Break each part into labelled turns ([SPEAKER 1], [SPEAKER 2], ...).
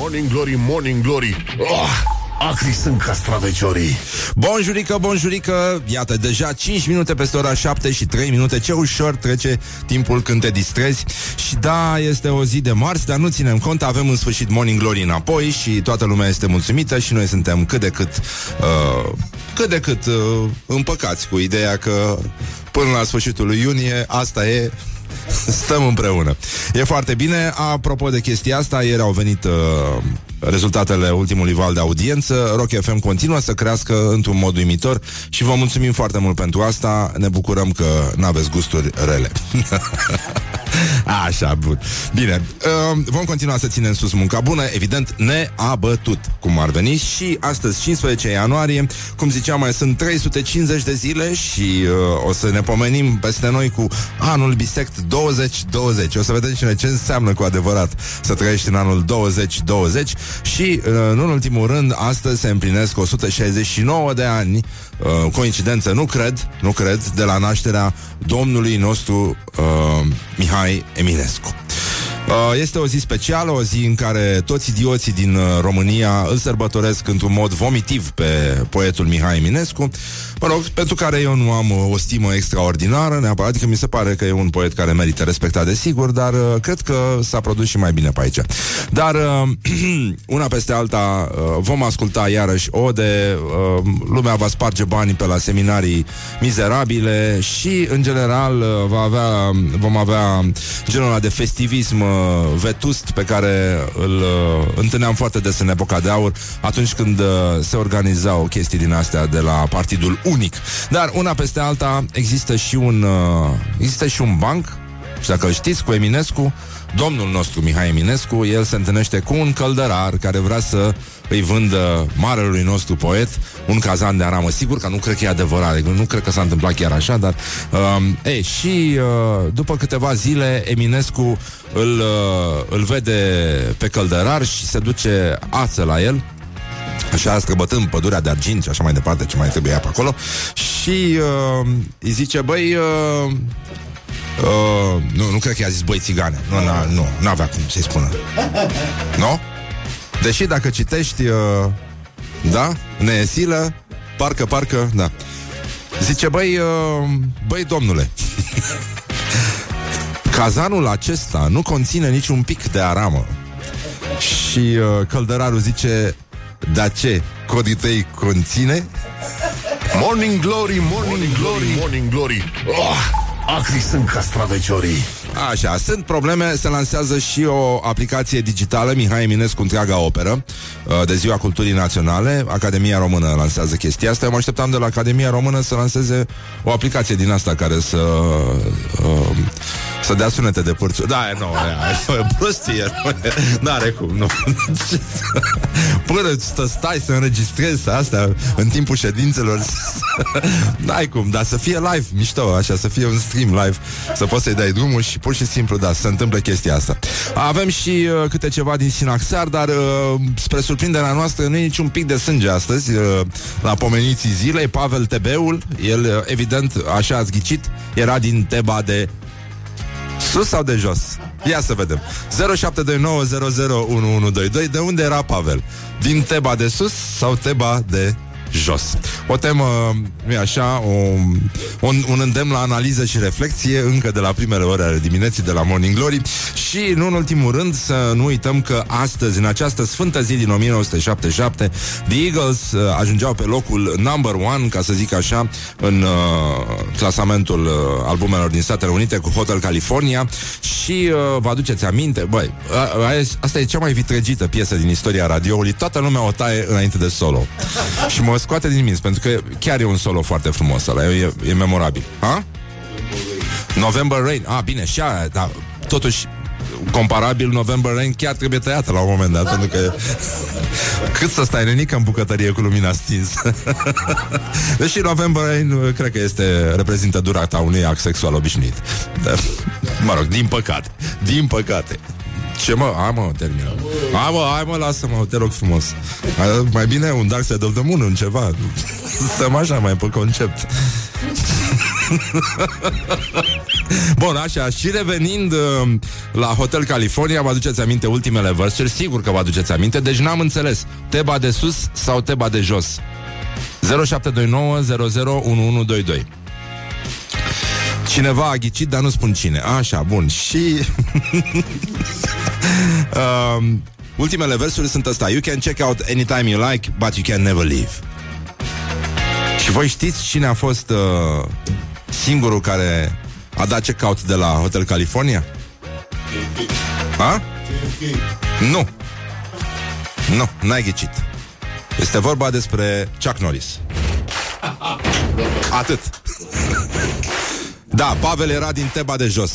[SPEAKER 1] Morning Glory, Morning Glory. Oh, Acri sunt castraveciorii.
[SPEAKER 2] Bonjurică, bonjurică Iată, deja 5 minute peste ora 7 și 3 minute. Ce ușor trece timpul când te distrezi. Și da, este o zi de marți Dar nu ținem cont, avem în sfârșit Morning Glory înapoi Și toată lumea este mulțumită Și noi suntem cât de cât uh, Cât de cât uh, împăcați Cu ideea că până la sfârșitul lui iunie Asta e Stăm împreună. E foarte bine. Apropo de chestia asta, ieri au venit uh, rezultatele ultimului val de audiență. Rock FM continuă să crească într-un mod uimitor și vă mulțumim foarte mult pentru asta. Ne bucurăm că nu aveți gusturi rele. Așa, bun. Bine, uh, vom continua să ținem sus munca bună, evident, neabătut, cum ar veni. Și astăzi, 15 ianuarie, cum ziceam, mai sunt 350 de zile și uh, o să ne pomenim peste noi cu anul bisect 2020. O să vedem cine ce înseamnă cu adevărat să trăiești în anul 2020 și, uh, nu în ultimul rând, astăzi se împlinesc 169 de ani uh, coincidență, nu cred, nu cred, de la nașterea domnului nostru uh, Mihai Eminescu. Uh, este o zi specială, o zi în care toți idioții din uh, România îl sărbătoresc într-un mod vomitiv pe poetul Mihai Eminescu, mă rog, pentru care eu nu am uh, o stimă extraordinară, neapărat, adică mi se pare că e un poet care merită respectat, desigur, dar cred că s-a produs și mai bine pe aici. Dar una peste alta vom asculta iarăși ode, lumea va sparge banii pe la seminarii mizerabile și, în general, va avea, vom avea genul ăla de festivism vetust pe care îl uh, întâlneam foarte des în epoca de aur, atunci când uh, se organizau chestii din astea de la Partidul Unic. Dar una peste alta există și un, uh, există și un banc, și dacă îl știți, cu Eminescu, domnul nostru Mihai Eminescu, el se întâlnește cu un căldărar care vrea să îi vândă marelui nostru poet un cazan de aramă. Sigur că nu cred că e adevărat, adică nu cred că s-a întâmplat chiar așa, dar... Uh, e, și uh, după câteva zile Eminescu îl, uh, îl vede pe căldărar și se duce ață la el Așa străbătând pădurea de argint și așa mai departe Ce mai trebuie pe acolo Și uh, îi zice Băi, uh, Uh, nu, nu cred că i-a zis băi țigane. Nu, n-a, nu, n-avea cum să-i spună. Nu? Deși dacă citești, uh, da, neesilă, parcă, parcă, da. Zice, băi, uh, băi, domnule, cazanul acesta nu conține niciun pic de aramă. Și uh, căldărarul zice, da ce, codii tăi conține?
[SPEAKER 1] Morning Glory, Morning Glory, Morning Glory. Oh! Acri sunt castraveciorii.
[SPEAKER 2] Așa, sunt probleme, se lansează și o aplicație digitală, Mihai Eminescu, întreaga operă, uh, de Ziua Culturii Naționale. Academia Română lansează chestia asta. Eu mă așteptam de la Academia Română să lanseze o aplicație din asta care să uh, să dea sunete de pârțu. Da, nu, e prostie. N-are cum, nu. Până să stai să înregistrezi asta în timpul ședințelor, n-ai cum, dar să fie live, mișto, așa, să fie un stream live, să poți să-i dai drumul și pur și simplu, da, se întâmplă chestia asta. Avem și uh, câte ceva din Sinaxar, dar uh, spre surprinderea noastră nu e niciun pic de sânge astăzi uh, la pomeniții zilei. Pavel Tebeul, el, uh, evident, așa a ghicit, era din Teba de Sus sau de jos? Ia să vedem 0729001122 De unde era Pavel? Din Teba de sus sau Teba de jos. O temă, nu așa, o, un, un îndemn la analiză și reflexie încă de la primele ore ale dimineții de la Morning Glory și, nu în ultimul rând, să nu uităm că astăzi, în această sfântă zi din 1977, The Eagles uh, ajungeau pe locul number one, ca să zic așa, în uh, clasamentul uh, albumelor din Statele Unite cu Hotel California și uh, vă aduceți aminte, băi, asta e cea mai vitregită piesă din istoria radioului, toată lumea o taie înainte de solo. și mă scoate din minți, pentru că chiar e un solo foarte frumos ăla, e, e memorabil. Ha? November Rain. Ah, bine, și aia, dar totuși comparabil November Rain chiar trebuie tăiată la un moment dat, pentru că cât să stai nenică în bucătărie cu lumina stinsă. Deși November Rain cred că este reprezintă durata unui act sexual obișnuit. Dar, mă rog, din păcate. Din păcate. Ce mă? Hai mă, termină. Hai mă, hai mă, lasă-mă, te rog frumos. Mai bine un Dark Side of the Moon, un ceva. Stăm așa mai pe concept. Bun, așa, și revenind uh, la Hotel California, vă aduceți aminte ultimele versuri, sigur că vă aduceți aminte, deci n-am înțeles, teba de sus sau teba de jos? 0729 001122 Cineva a ghicit, dar nu spun cine. Așa, bun. Și... uh, ultimele versuri sunt asta. You can check out anytime you like, but you can never leave. Și voi știți cine a fost uh, singurul care a dat check-out de la Hotel California? Ha? Nu. Nu, n-ai ghicit. Este vorba despre Chuck Norris. Atât. Da, Pavel era din Teba de jos.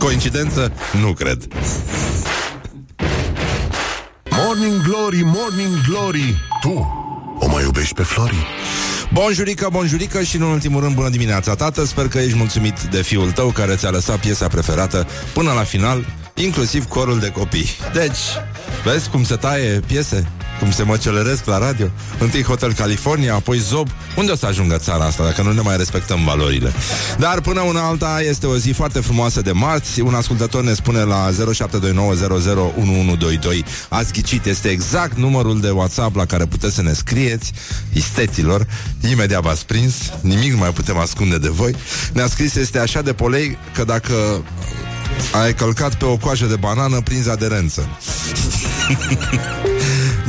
[SPEAKER 2] Coincidență? Nu cred.
[SPEAKER 1] Morning Glory, Morning Glory Tu o mai iubești pe Flori?
[SPEAKER 2] Bonjurică, bonjurică și în ultimul rând bună dimineața, tată Sper că ești mulțumit de fiul tău care ți-a lăsat piesa preferată până la final Inclusiv corul de copii Deci, vezi cum se taie piese? cum se măcelăresc la radio. Întâi Hotel California, apoi Zob. Unde o să ajungă țara asta dacă nu ne mai respectăm valorile? Dar până una alta este o zi foarte frumoasă de marți. Un ascultător ne spune la 0729001122 Ați ghicit, este exact numărul de WhatsApp la care puteți să ne scrieți isteților. Imediat v-ați prins, nimic nu mai putem ascunde de voi. Ne-a scris, este așa de polei că dacă ai călcat pe o coajă de banană prins aderență.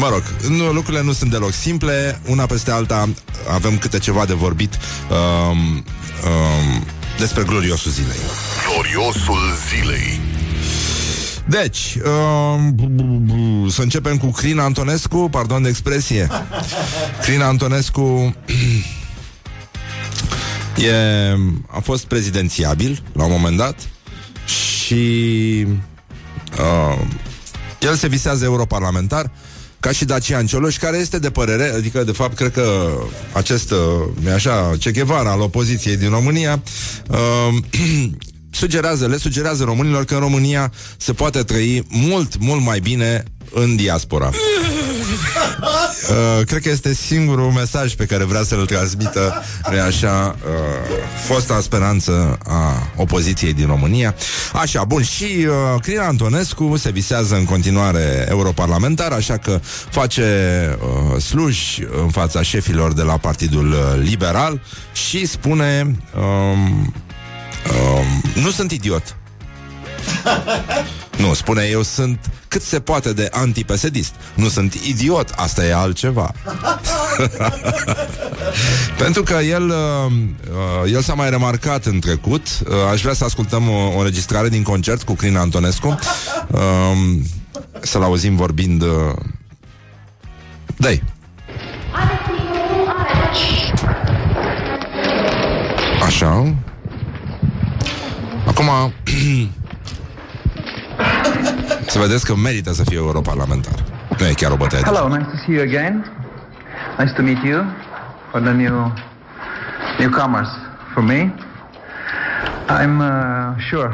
[SPEAKER 2] Mă rog, nu, lucrurile nu sunt deloc simple. Una peste alta avem câte ceva de vorbit um, um, despre gloriosul zilei.
[SPEAKER 1] Gloriosul zilei.
[SPEAKER 2] Deci, um, să începem cu Crin Antonescu, pardon de expresie. Crin Antonescu e, a fost prezidențiabil la un moment dat și uh, el se visează europarlamentar ca și Dacian Cioloș, care este de părere, adică de fapt cred că acest, uh, așa, Che Guevara al opoziției din România uh, sugerează, le sugerează românilor că în România se poate trăi mult, mult mai bine în diaspora. Uh, cred că este singurul mesaj pe care vrea să-l transmită așa uh, fosta speranță a opoziției din România. Așa, bun, și uh, Crina Antonescu se visează în continuare europarlamentar, așa că face uh, sluji în fața șefilor de la Partidul Liberal și spune um, um, nu sunt idiot. Nu, spune eu sunt cât se poate de antipesedist. Nu sunt idiot, asta e altceva. Pentru că el, uh, uh, el s-a mai remarcat în trecut. Uh, aș vrea să ascultăm o, o înregistrare din concert cu Crina Antonescu. Uh, să-l auzim vorbind... Uh... Dai. Așa. Acum Să vedeți că merită să fie europarlamentar. Nu e chiar o bătaie.
[SPEAKER 3] Hello, nice to see you again. Nice to meet you for the new newcomers for me. I'm uh, sure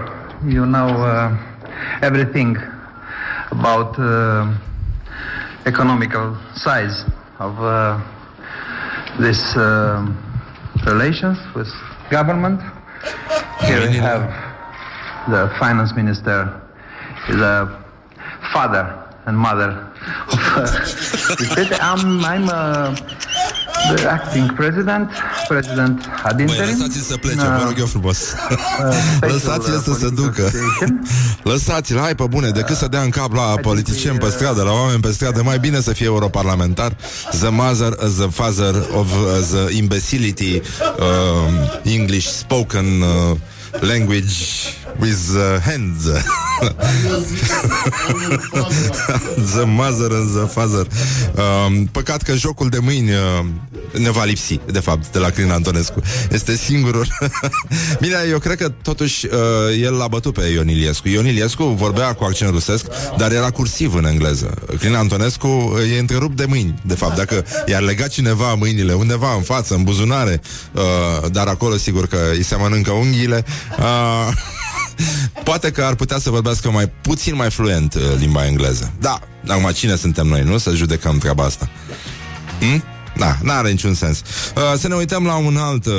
[SPEAKER 3] you know uh, everything about uh, economical size of uh, this uh, relations with government. Here we have the finance minister is a father and mother of uh, I'm, I'm uh, the acting president, president ad interim.
[SPEAKER 2] Băi, lăsați-l să plece, uh, vă rog eu frumos. Uh, lăsați-l să se ducă. lăsați-l, hai pe bune, decât să dea în cap la politicieni pe stradă, la oameni pe stradă, mai bine să fie europarlamentar. The mother, the father of uh, the imbecility uh, English spoken uh, language with uh, hands. the mother and the father. Um, păcat că jocul de mâini uh, ne va lipsi, de fapt, de la Crin Antonescu. Este singurul. Bine, eu cred că totuși uh, el l-a bătut pe Ion Iliescu. Ion Iliescu vorbea cu accent rusesc, dar era cursiv în engleză. Crin Antonescu uh, e întrerupt de mâini, de fapt. Dacă i-ar lega cineva mâinile undeva în față, în buzunare, uh, dar acolo sigur că îi se mănâncă unghiile, uh, Poate că ar putea să vorbească mai puțin mai fluent uh, limba engleză. Da, acum cine suntem noi, nu? Să judecăm treaba asta. Hmm? Da, n-are niciun sens. Uh, să ne uităm la un alt, uh,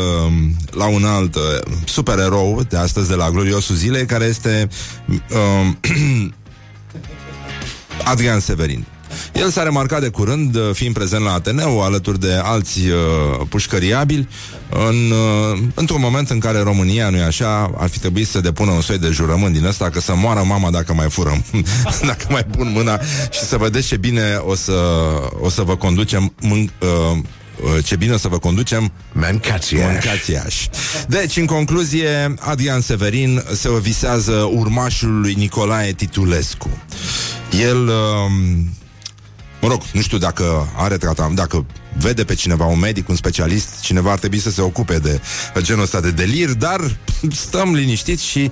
[SPEAKER 2] la un alt uh, supererou de astăzi de la Gloriosul Zilei, care este uh, Adrian Severin. El s-a remarcat de curând, uh, fiind prezent la Ateneu, alături de alți uh, pușcăriabili, în, uh, într-un moment în care România, nu-i așa, ar fi trebuit să depună un soi de jurământ din ăsta că să moară mama dacă mai furăm, dacă mai pun mâna și să vedeți ce bine o să, o să vă conducem mân- uh, ce bine o să vă conducem
[SPEAKER 1] Mâncați-aș.
[SPEAKER 2] Mâncați-aș. Deci, în concluzie, Adrian Severin se visează urmașul lui Nicolae Titulescu. El, um, mă rog, nu știu dacă are tratament, dacă vede pe cineva, un medic, un specialist, cineva ar trebui să se ocupe de genul ăsta de delir, dar stăm liniștiți și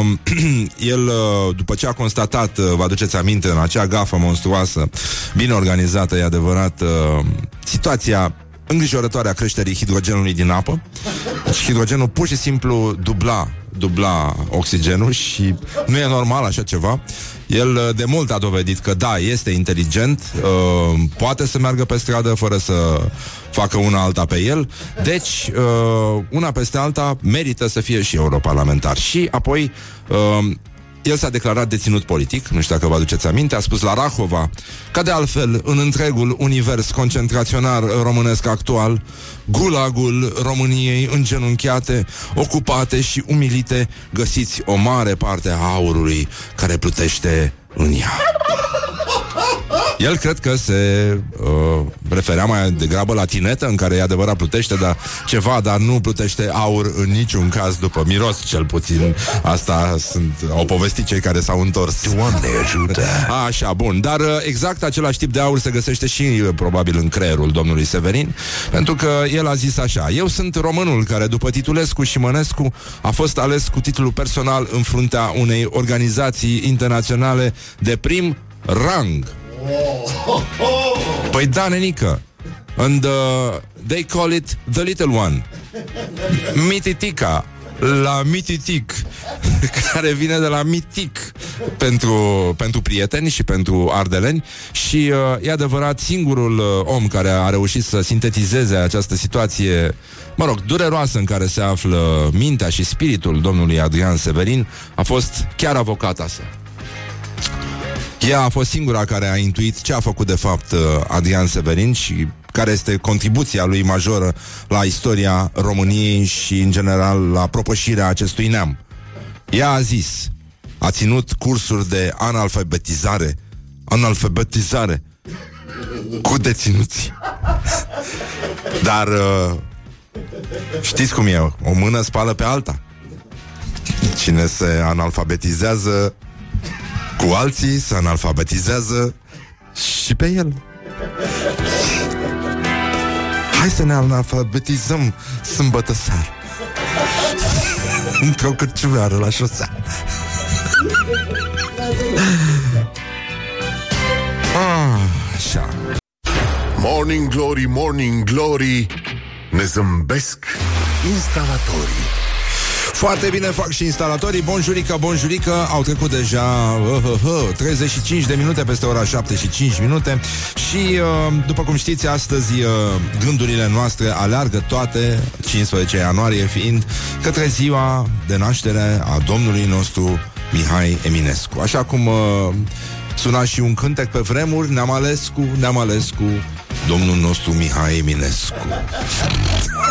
[SPEAKER 2] um, el, uh, după ce a constatat, uh, vă aduceți aminte, în acea gafă monstruoasă, bine organizată, e adevărat, uh, situația îngrijorătoare a creșterii hidrogenului din apă. Deci hidrogenul pur și simplu dubla, dubla oxigenul și nu e normal așa ceva. El uh, de mult a dovedit că da, este inteligent, uh, poate să meargă pe stradă fără să facă una alta pe el. Deci, uh, una peste alta merită să fie și europarlamentar. Și apoi uh, el s-a declarat deținut politic, nu știu dacă vă aduceți aminte, a spus la Rahova, ca de altfel în întregul univers concentraționar românesc actual, gulagul României îngenunchiate, ocupate și umilite, găsiți o mare parte a aurului care plutește în ea. El cred că se uh, referea mai degrabă la tinetă, în care e adevărat plutește, dar ceva, dar nu plutește aur în niciun caz, după miros cel puțin. Asta sunt, au povestit cei care s-au întors.
[SPEAKER 1] Doamne ajută!
[SPEAKER 2] Așa, bun. Dar uh, exact același tip de aur se găsește și uh, probabil în creierul domnului Severin, pentru că el a zis așa, eu sunt românul care după Titulescu și Mănescu a fost ales cu titlul personal în fruntea unei organizații internaționale de prim rang. Păi da, nenică. And uh, they call it the little one. Mititica. La mititic, care vine de la mitic pentru, pentru prieteni și pentru ardeleni și uh, e adevărat singurul uh, om care a reușit să sintetizeze această situație, mă rog, dureroasă în care se află mintea și spiritul domnului Adrian Severin a fost chiar avocata sa. Ea a fost singura care a intuit ce a făcut de fapt uh, Adrian Severin și care este contribuția lui majoră la istoria României și, în general, la propășirea acestui neam. Ea a zis, a ținut cursuri de analfabetizare, analfabetizare cu deținuți. Dar uh, știți cum e, o mână spală pe alta. Cine se analfabetizează cu alții, se analfabetizează și pe el. Hai să ne analfabetizăm sâmbătă seară. Într-o cârciumeară la șosea. Ah, așa.
[SPEAKER 1] Morning Glory, Morning Glory Ne zâmbesc instalatorii
[SPEAKER 2] Foarte bine fac și instalatorii. Bonjurică, bonjurică Au trecut deja uh, uh, uh, 35 de minute peste ora 7 și 5 minute. Și uh, după cum știți Astăzi uh, gândurile noastre Aleargă toate 15 ianuarie fiind Către ziua de naștere A domnului nostru Mihai Eminescu. Așa cum uh, suna și un cântec pe vremuri Ne-am ales cu, ne-am ales cu Domnul nostru Mihai Eminescu.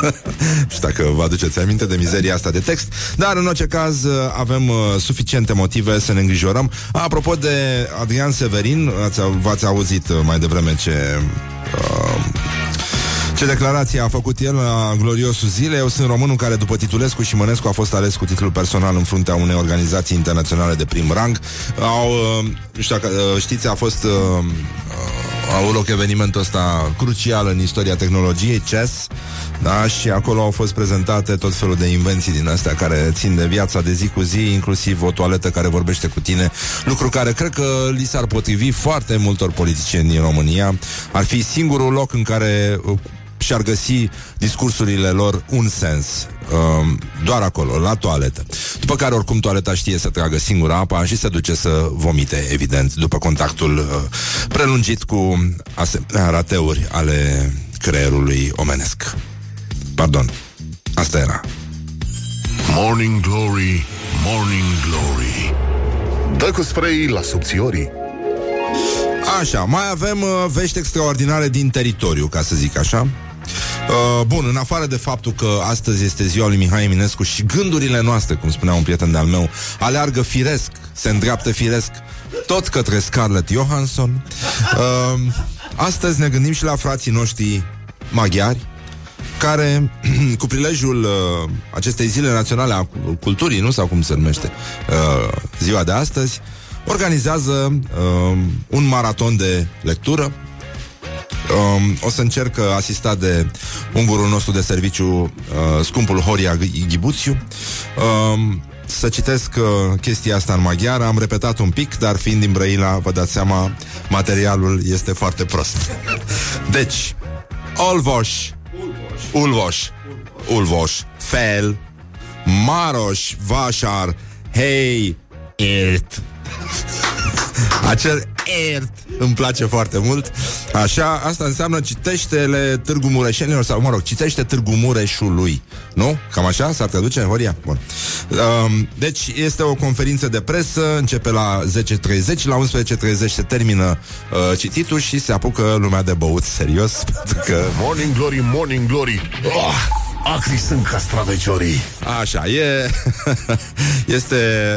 [SPEAKER 2] Nu știu dacă vă aduceți aminte de mizeria asta de text Dar în orice caz avem uh, suficiente motive să ne îngrijorăm. Apropo de Adrian Severin ați, V-ați auzit uh, mai devreme ce uh, ce declarație a făcut el la gloriosul zilei? Eu sunt românul care după Titulescu și Mănescu a fost ales cu titlul personal în fruntea unei organizații internaționale de prim rang. Au, uh, nu știu dacă uh, știți, a fost uh, uh, a avut loc evenimentul ăsta crucial în istoria tehnologiei, CES, da, și acolo au fost prezentate tot felul de invenții din astea care țin de viața de zi cu zi, inclusiv o toaletă care vorbește cu tine, lucru care cred că li s-ar potrivi foarte multor politicieni din România. Ar fi singurul loc în care uh, și-ar găsi discursurile lor un sens. Um, doar acolo, la toaletă. După care, oricum, toaleta știe să tragă singura apa și se duce să vomite, evident, după contactul uh, prelungit cu asemenea rateuri ale creierului omenesc. Pardon, asta era.
[SPEAKER 1] Morning Glory, Morning Glory Dă cu spray la subțiorii
[SPEAKER 2] Așa, mai avem uh, vești extraordinare din teritoriu, ca să zic așa. Uh, bun, în afară de faptul că astăzi este ziua lui Mihai Eminescu și gândurile noastre, cum spunea un prieten de-al meu, aleargă firesc, se îndreaptă firesc tot către Scarlett Johansson. Uh, astăzi ne gândim și la frații noștri maghiari, care, cu prilejul uh, acestei zile naționale a culturii, nu? Sau cum se numește, uh, ziua de astăzi, organizează uh, un maraton de lectură. Um, o să încerc, uh, asistat de ungurul nostru de serviciu, uh, scumpul Horia Ghibuțiu, um, să citesc uh, chestia asta în maghiară. Am repetat un pic, dar fiind din Brăila, vă dați seama, materialul este foarte prost. Deci, Olvoș, Ulvoș, Ulvoș, Fel, Maroș, Vașar, Hei, Irt. Acel ert îmi place foarte mult. Așa, asta înseamnă citește-le Târgu Mureșenilor sau, mă rog, citește Târgu Mureșului. Nu? Cam așa? S-ar traduce? Horia? Bun. Um, deci este o conferință de presă, începe la 10.30, la 11.30 se termină uh, cititul și se apucă lumea de băut serios, pentru că...
[SPEAKER 1] Morning Glory, Morning Glory oh! Acri sunt castraveciorii.
[SPEAKER 2] Așa, e, este,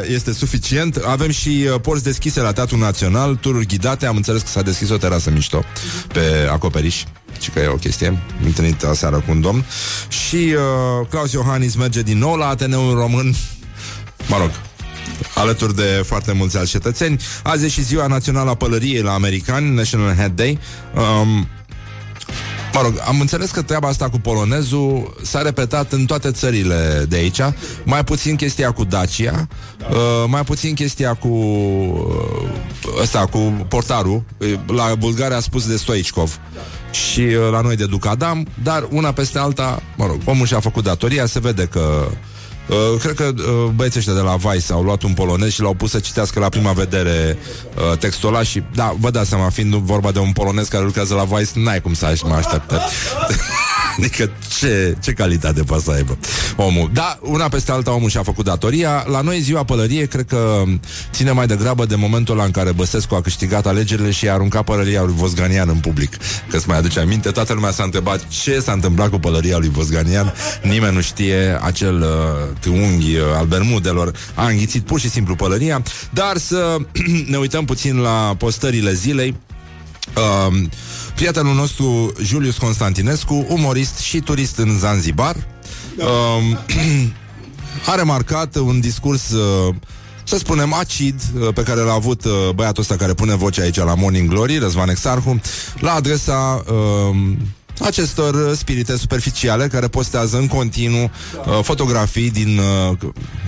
[SPEAKER 2] este suficient. Avem și uh, porți deschise la Teatrul Național, tururi ghidate. Am înțeles că s-a deschis o terasă mișto pe acoperiș și că e o chestie. Am întâlnit aseară cu un domn. Și uh, Claus Iohannis merge din nou la Ateneul Român. Mă rog, alături de foarte mulți alți cetățeni. Azi e și ziua națională a pălăriei la americani, National Head Day. Um, Mă rog, am înțeles că treaba asta cu polonezul s-a repetat în toate țările de aici, mai puțin chestia cu Dacia, uh, mai puțin chestia cu uh, ăsta, cu portarul. La Bulgaria a spus de Stoichkov și uh, la noi de Ducadam, dar una peste alta, mă rog, omul și-a făcut datoria, se vede că Uh, cred că uh, băieții ăștia de la Vice au luat un polonez și l-au pus să citească la prima vedere uh, textul ăla și, da, vă dați seama, fiind vorba de un polonez care lucrează la Vice, n-ai cum să mă așteptări. Adică ce, ce calitate poate să aibă omul. Da, una peste alta omul și-a făcut datoria. La noi ziua pălărie cred că ține mai degrabă de momentul ăla în care Băsescu a câștigat alegerile și a aruncat pălăria lui Vosganian în public. Că-ți mai aduce aminte, toată lumea s-a întrebat ce s-a întâmplat cu pălăria lui Vosganian. Nimeni nu știe acel uh, triunghi uh, al Bermudelor. A înghițit pur și simplu pălăria. Dar să ne uităm puțin la postările zilei. Uh, prietenul nostru Julius Constantinescu, umorist și turist în Zanzibar, da. uh, a remarcat un discurs uh, să spunem, acid uh, pe care l-a avut uh, băiatul ăsta care pune voce aici la Morning Glory, Răzvan Exarhu, la adresa uh, acestor spirite superficiale care postează în continuu uh, fotografii din uh,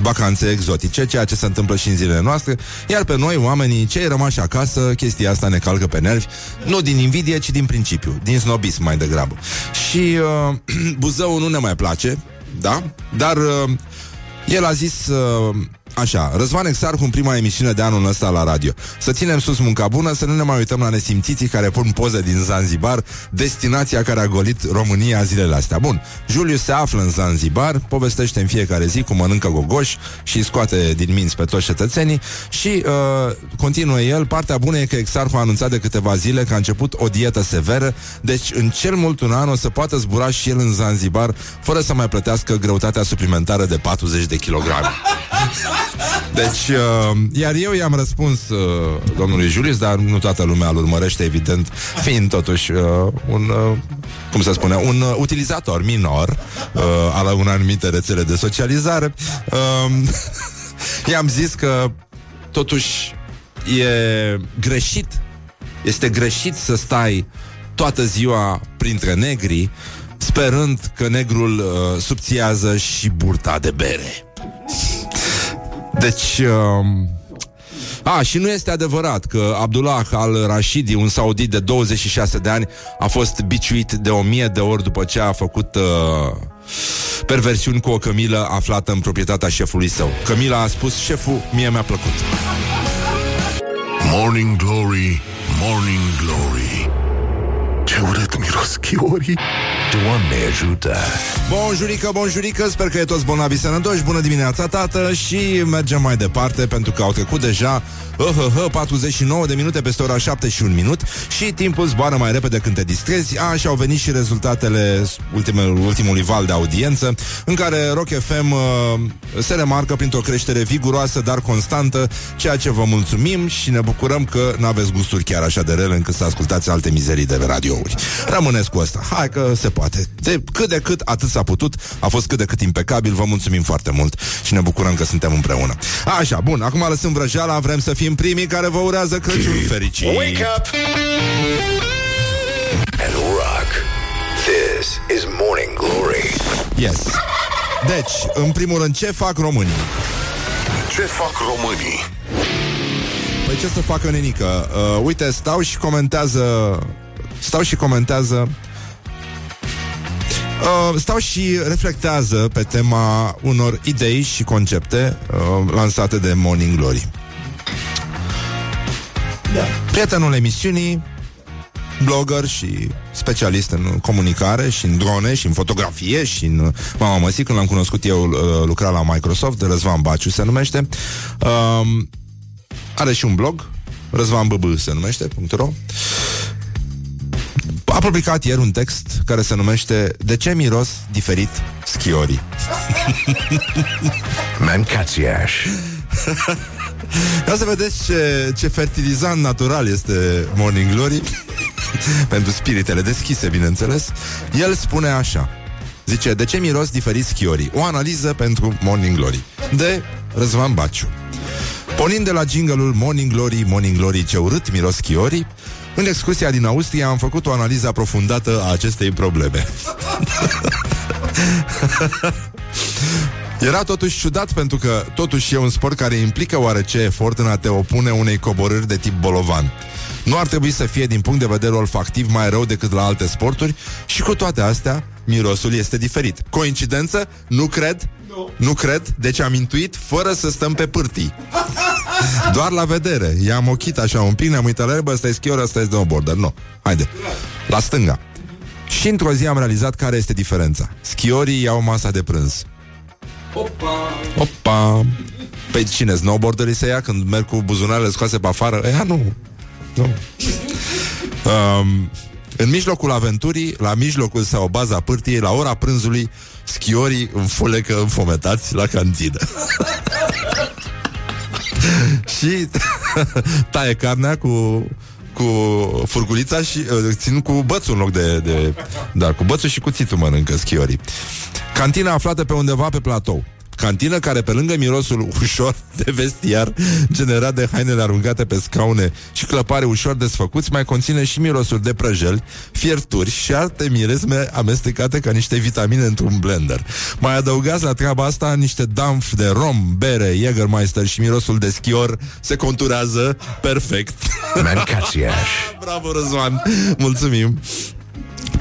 [SPEAKER 2] vacanțe exotice, ceea ce se întâmplă și în zilele noastre, iar pe noi, oamenii, cei rămași acasă, chestia asta ne calcă pe nervi, nu din invidie, ci din principiu, din snobism mai degrabă. Și uh, Buzăul nu ne mai place, da? Dar uh, el a zis... Uh, Așa, Răzvan Exarhu în prima emisiune de anul ăsta la radio. Să ținem sus munca bună, să nu ne mai uităm la nesimțiții care pun poze din Zanzibar, destinația care a golit România zilele astea. Bun, Julius se află în Zanzibar, povestește în fiecare zi cum mănâncă gogoși și scoate din minți pe toți cetățenii și uh, continuă el. Partea bună e că Exarhu a anunțat de câteva zile că a început o dietă severă, deci în cel mult un an o să poată zbura și el în Zanzibar fără să mai plătească greutatea suplimentară de 40 de kilograme. Deci, uh, iar eu i-am răspuns uh, domnului Julius, dar nu toată lumea îl urmărește, evident, fiind totuși uh, un, uh, cum se spune, un uh, utilizator minor uh, al unei anumite rețele de socializare. Uh, i-am zis că totuși e greșit, este greșit să stai toată ziua printre negri, sperând că negrul uh, subțiază și burta de bere. Deci... Uh, a, și nu este adevărat că Abdullah al-Rashidi, un saudit de 26 de ani, a fost biciuit de o mie de ori după ce a făcut uh, perversiuni cu o cămilă aflată în proprietatea șefului său. Cămila a spus, șeful, mie mi-a plăcut.
[SPEAKER 1] Morning Glory, Morning Glory ce urât miros chiorii.
[SPEAKER 4] Doamne ajută!
[SPEAKER 2] Bonjurică, bonjurică, sper că e toți bolnavi sănătoși. Bună dimineața, tată Și mergem mai departe pentru că au trecut deja uh, uh, uh, 49 de minute peste ora 7 și un minut Și timpul zboară mai repede când te distrezi. Așa au venit și rezultatele ultimul, ultimului val de audiență În care Rock FM uh, se remarcă printr-o creștere viguroasă, dar constantă Ceea ce vă mulțumim și ne bucurăm că n-aveți gusturi chiar așa de rele Încât să ascultați alte mizerii de radiouri Rămâneți cu asta, hai că se poate. De cât de cât, atât s-a putut. A fost cât de cât impecabil, vă mulțumim foarte mult Și ne bucurăm că suntem împreună. Așa, bun, acum lăsăm vrăjeala. Vrem să fim primii care vă urează Crăciun. Fericit
[SPEAKER 4] Wake up! And rock. This is Morning Glory.
[SPEAKER 2] Yes. Deci, în primul rând, ce fac românii?
[SPEAKER 1] Ce fac românii?
[SPEAKER 2] Păi ce să facă nenică? Uh, uite, stau și comentează Stau și comentează Uh, stau și reflectează pe tema unor idei și concepte uh, lansate de Morning Glory. Da. Prietenul emisiunii, blogger și specialist în comunicare și în drone și în fotografie și în mama măsii, când l-am cunoscut eu uh, lucra la Microsoft, de Răzvan Baciu se numește. Uh, are și un blog, Răzvan BB se numește, .ro. A publicat ieri un text care se numește De ce miros diferit schiorii?
[SPEAKER 4] Mancațiaș.
[SPEAKER 2] Ca să vedeți ce, ce fertilizant natural este Morning Glory Pentru spiritele deschise, bineînțeles El spune așa Zice, de ce miros diferit schiorii? O analiză pentru Morning Glory De Răzvan Baciu Pornind de la jingle-ul Morning Glory, Morning Glory, ce urât miros schiorii în excursia din Austria am făcut o analiză aprofundată a acestei probleme. Era totuși ciudat pentru că totuși e un sport care implică oarece efort în a te opune unei coborâri de tip bolovan. Nu ar trebui să fie din punct de vedere olfactiv mai rău decât la alte sporturi și cu toate astea, mirosul este diferit. Coincidență? Nu cred? Nu, nu cred, deci am intuit fără să stăm pe pârtii. Doar la vedere. I-am ochit așa un pic, ne-am uitat la el, bă, ăsta e schior, ăsta e snowboarder. Nu, haide. La stânga. Și într-o zi am realizat care este diferența. Schiorii iau masa de prânz. Opa! Opa! Păi cine, snowboarderii se ia când merg cu buzunarele scoase pe afară? Ea nu. Nu. Um, în mijlocul aventurii, la mijlocul sau baza pârtiei, la ora prânzului, schiorii înfulecă înfometați la cantină. și taie carnea cu cu furculița și uh, țin cu bățul în loc de, de... Da, cu bățul și cuțitul mănâncă schiorii. Cantina aflată pe undeva pe platou. Cantină care, pe lângă mirosul ușor de vestiar generat de hainele aruncate pe scaune și clăpare ușor desfăcuți, mai conține și mirosul de prăjeli, fierturi și alte miresme amestecate ca niște vitamine într-un blender. Mai adăugați la treaba asta niște damf de rom, bere, Jägermeister și mirosul de schior se conturează perfect.
[SPEAKER 4] Mancațiaș.
[SPEAKER 2] Bravo, Răzvan! Mulțumim!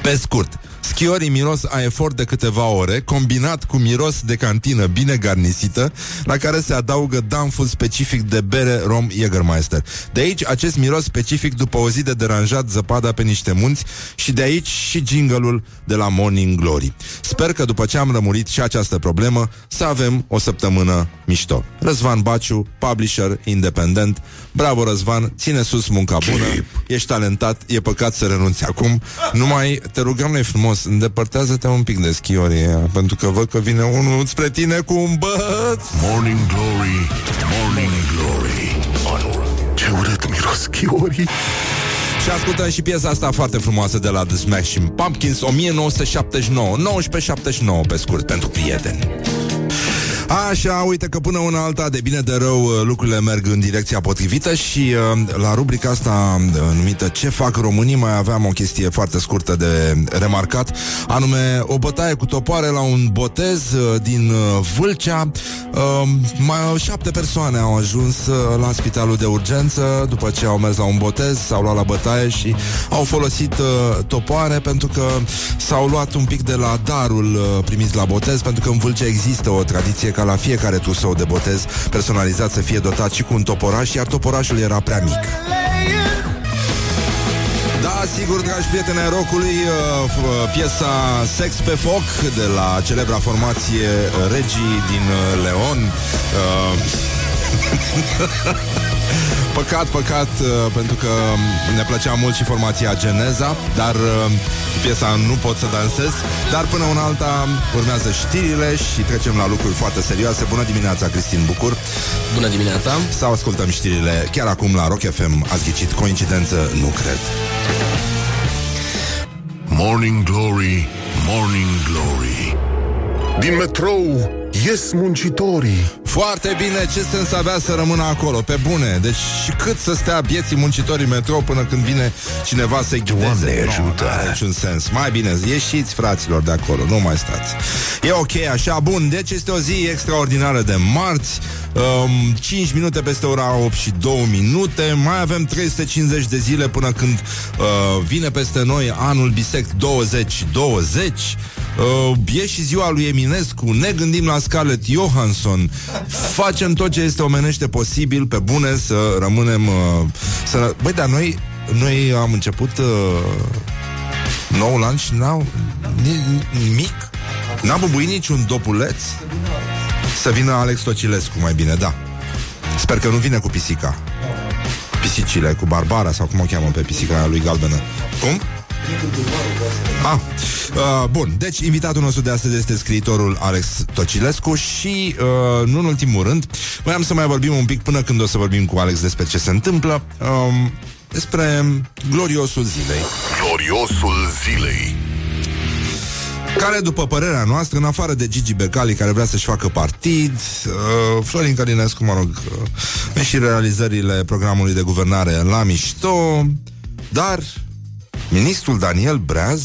[SPEAKER 2] Pe scurt, Schiorii miros a efort de câteva ore, combinat cu miros de cantină bine garnisită, la care se adaugă damful specific de bere rom Jägermeister. De aici acest miros specific după o zi de deranjat zăpada pe niște munți și de aici și jingle de la Morning Glory. Sper că după ce am rămurit și această problemă, să avem o săptămână mișto. Răzvan Baciu, publisher independent. Bravo, Răzvan, ține sus munca bună, ești talentat, e păcat să renunți acum. Numai te rugăm noi frumos, îndepărtează-te un pic de schiorii aia, pentru că văd că vine unul spre tine cu un băț.
[SPEAKER 1] Morning Glory, Morning Glory Ce urât miros chiorii
[SPEAKER 2] Și ascultăm și piesa asta foarte frumoasă de la The Smashing Pumpkins 1979 1979 pe scurt pentru prieteni Așa, uite că până una alta, de bine de rău, uh, lucrurile merg în direcția potrivită și uh, la rubrica asta uh, numită Ce fac românii mai aveam o chestie foarte scurtă de remarcat, anume o bătaie cu topoare la un botez uh, din uh, Vâlcea. Uh, mai șapte persoane au ajuns uh, la spitalul de urgență după ce au mers la un botez, s-au luat la bătaie și au folosit uh, topoare pentru că s-au luat un pic de la darul uh, primit la botez, pentru că în Vâlcea există o tradiție ca la fiecare trusou de botez personalizat să fie dotat și cu un toporaș, iar toporașul era prea mic. Da, sigur, dragi prieteni ai rockului, uh, f- uh, piesa Sex pe foc de la celebra formație uh, Regii din uh, Leon. Uh, Păcat, păcat, uh, pentru că ne plăcea mult și formația Geneza, dar uh, piesa nu pot să dansez. Dar până una alta urmează știrile și trecem la lucruri foarte serioase. Bună dimineața, Cristin Bucur.
[SPEAKER 5] Bună dimineața!
[SPEAKER 2] Sau ascultăm știrile chiar acum la Rock FM. Ați ghicit coincidență? Nu cred.
[SPEAKER 1] Morning Glory, Morning Glory Din metrou ies muncitorii
[SPEAKER 2] Foarte bine, ce sens avea să rămână acolo, pe bune. Deci și cât să stea vieții muncitorii metrou Până când vine cineva să-i ghideze?
[SPEAKER 1] Doamne
[SPEAKER 2] Nu,
[SPEAKER 1] ajută.
[SPEAKER 2] n-are niciun sens. Mai bine, ieșiți fraților de acolo, nu mai stați. E ok așa, bun, deci este o zi extraordinară de marți. Um, 5 minute peste ora 8 și 2 minute. Mai avem 350 de zile până când uh, vine peste noi anul bisect 2020 Uh, e și ziua lui Eminescu. Ne gândim la Scarlett Johansson Facem tot ce este omenește posibil Pe bune să rămânem uh, să... Băi, dar noi Noi am început uh, Noul an și n-au ni- Nimic. N-a bubuit niciun dopuleț Să vină Alex Tocilescu mai bine, da. Sper că nu vine cu pisica. Pisicile, cu Barbara Sau cum o cheamă pe pisica aia lui Galbenă. Cum? Ah, uh, bun, deci invitatul nostru de astăzi este scriitorul Alex Tocilescu și, uh, nu în ultimul rând, voiam să mai vorbim un pic până când o să vorbim cu Alex despre ce se întâmplă, um, despre gloriosul zilei,
[SPEAKER 1] Gloriosul zilei.
[SPEAKER 2] Care, după părerea noastră, în afară de Gigi Becali, care vrea să-și facă partid, uh, Florin Călinescu, mă rog, uh, și realizările programului de guvernare la mișto, dar ministrul Daniel Breaz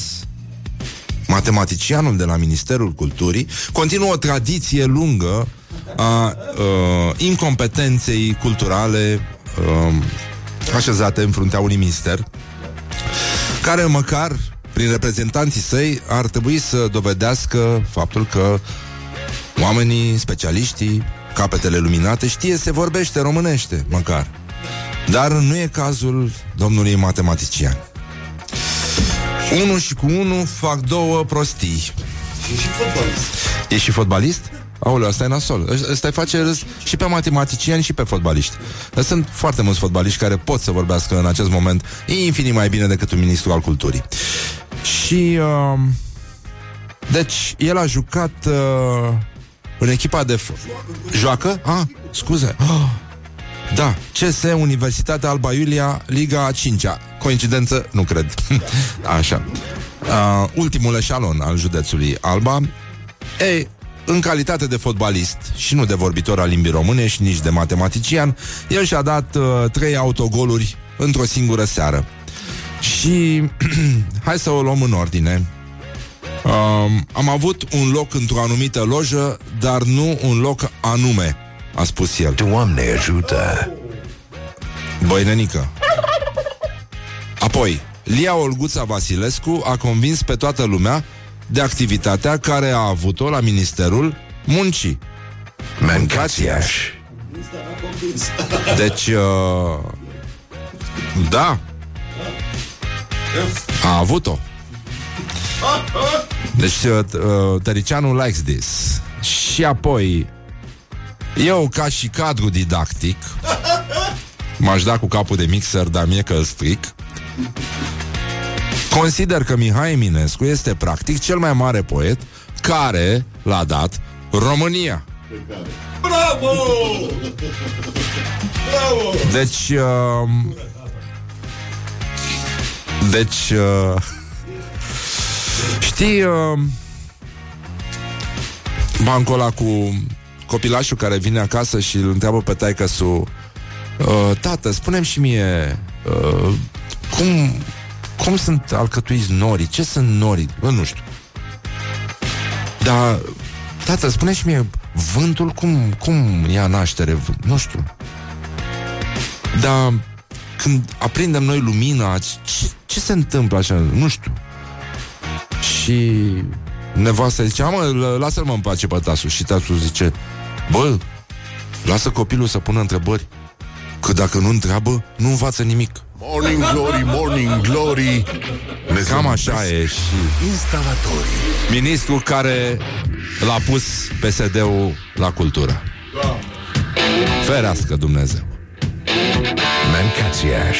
[SPEAKER 2] matematicianul de la Ministerul Culturii, continuă o tradiție lungă a uh, incompetenței culturale uh, așezate în fruntea unui minister, care măcar prin reprezentanții săi ar trebui să dovedească faptul că oamenii, specialiștii, capetele luminate știe se vorbește românește, măcar. Dar nu e cazul domnului matematician. Unu și cu unu fac două prostii. E și fotbalist. E și fotbalist? Aoleu, asta e nasol. Ăsta- Ăsta îi face râs și pe matematicieni și pe fotbaliști. Dar sunt foarte mulți fotbaliști care pot să vorbească în acest moment infinit mai bine decât un ministru al culturii. Și... Uh, deci, el a jucat uh, în echipa de... F- Joacă? Ah, scuze. Ah, da, CS Universitatea Alba Iulia, Liga a 5-a. Coincidență? Nu cred. Așa. Uh, ultimul eșalon al județului Alba. Ei, în calitate de fotbalist și nu de vorbitor al limbii române și nici de matematician, el și-a dat uh, trei autogoluri într-o singură seară. Și hai să o luăm în ordine. Um, am avut un loc într-o anumită lojă, dar nu un loc anume, a spus el.
[SPEAKER 4] Doamne ajută!
[SPEAKER 2] Băi, nenică. Apoi, Lia Olguța Vasilescu a convins pe toată lumea de activitatea care a avut-o la Ministerul Muncii.
[SPEAKER 4] Mâncați-aș!
[SPEAKER 2] Deci, uh, da, a avut-o. Deci, uh, uh, Tăricianu likes this. Și apoi, eu, ca și cadru didactic, m-aș da cu capul de mixer, dar mie că îl stric, consider că Mihai Eminescu este practic cel mai mare poet care l-a dat România. Deci uh, Deci uh, Știi uh, Bancul ăla cu Copilașul care vine acasă Și îl întreabă pe taică uh, Tată, spunem și mie uh, Cum Cum sunt alcătuiți norii? Ce sunt norii? Bă, nu știu Dar Tată, spune și mie Vântul cum, cum ia naștere? V- Nu știu dar când aprindem noi lumina, ce, ce se întâmplă așa? Nu știu. Și nevasta zicea, mă, l- lasă-l mă în pace pe tasul. Și tasul zice, bă, lasă copilul să pună întrebări. că dacă nu întreabă, nu învață nimic.
[SPEAKER 1] Morning Glory, Morning Glory ne
[SPEAKER 2] Cam așa e și
[SPEAKER 1] Instalatorii
[SPEAKER 2] ministrul care l-a pus PSD-ul la cultură. Ferească Dumnezeu.
[SPEAKER 1] Mancațiaș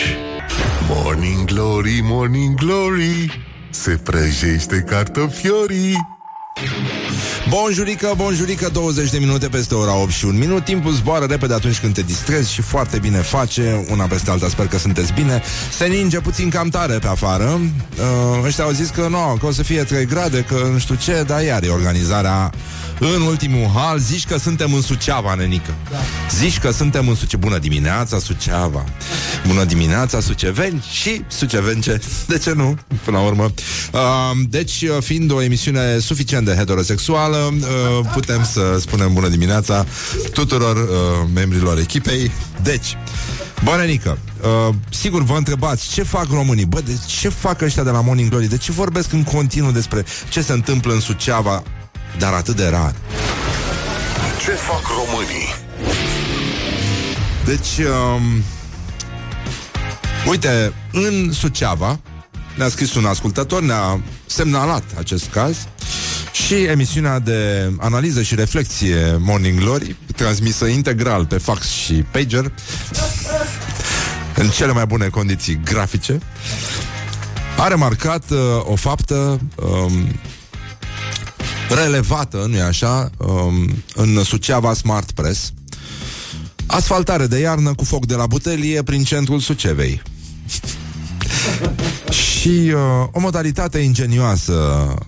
[SPEAKER 1] Morning Glory, Morning Glory Se prăjește cartofiorii
[SPEAKER 2] Bonjurică, bonjurică, 20 de minute peste ora 8 și un minut. Timpul zboară repede atunci când te distrezi și foarte bine face Una peste alta, sper că sunteți bine. Se ninge puțin cam tare pe afară. Uh, Ăștia au zis că nu, că o să fie 3 grade, că nu știu ce Dar iar e organizarea în ultimul hal. Zici că suntem în Suceava, nenică. Da. Zici că suntem în Suceava Bună dimineața, Suceava. Bună dimineața, Suceveni și Sucevence. De ce nu, până la urmă. Uh, Deci, fiind o emisiune suficient de heterosexuală uh, Putem să spunem bună dimineața Tuturor uh, membrilor echipei. Deci, Bănenică, uh, sigur vă întrebați ce fac românii? Bă, de ce fac ăștia de la Morning Glory? De ce vorbesc în continuu despre ce se întâmplă în Suceava Dar atât de rar?
[SPEAKER 1] Ce fac românii?
[SPEAKER 2] Deci, um, uite, în Suceava ne-a scris un ascultător, ne-a semnalat acest caz și emisiunea de analiză și reflexie Morning Glory, transmisă integral pe fax și pager, în cele mai bune condiții grafice, a remarcat uh, o faptă um, relevată, nu-i așa, um, în Suceava Smart Press, Asfaltare de iarnă cu foc de la butelie prin centrul Sucevei. și uh, o modalitate ingenioasă uh,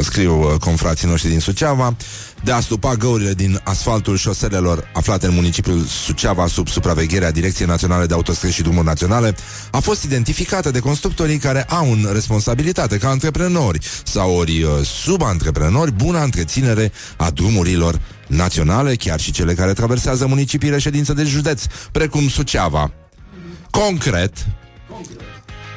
[SPEAKER 2] scriu uh, confrații noștri din Suceava, de a stupa găurile din asfaltul șoselelor aflate în municipiul Suceava sub supravegherea Direcției Naționale de Autostrăzi și Drumuri Naționale, a fost identificată de constructorii care au în responsabilitate ca antreprenori sau ori uh, subantreprenori buna întreținere a drumurilor naționale, chiar și cele care traversează municipiile ședință de județ, precum Suceava. Concret,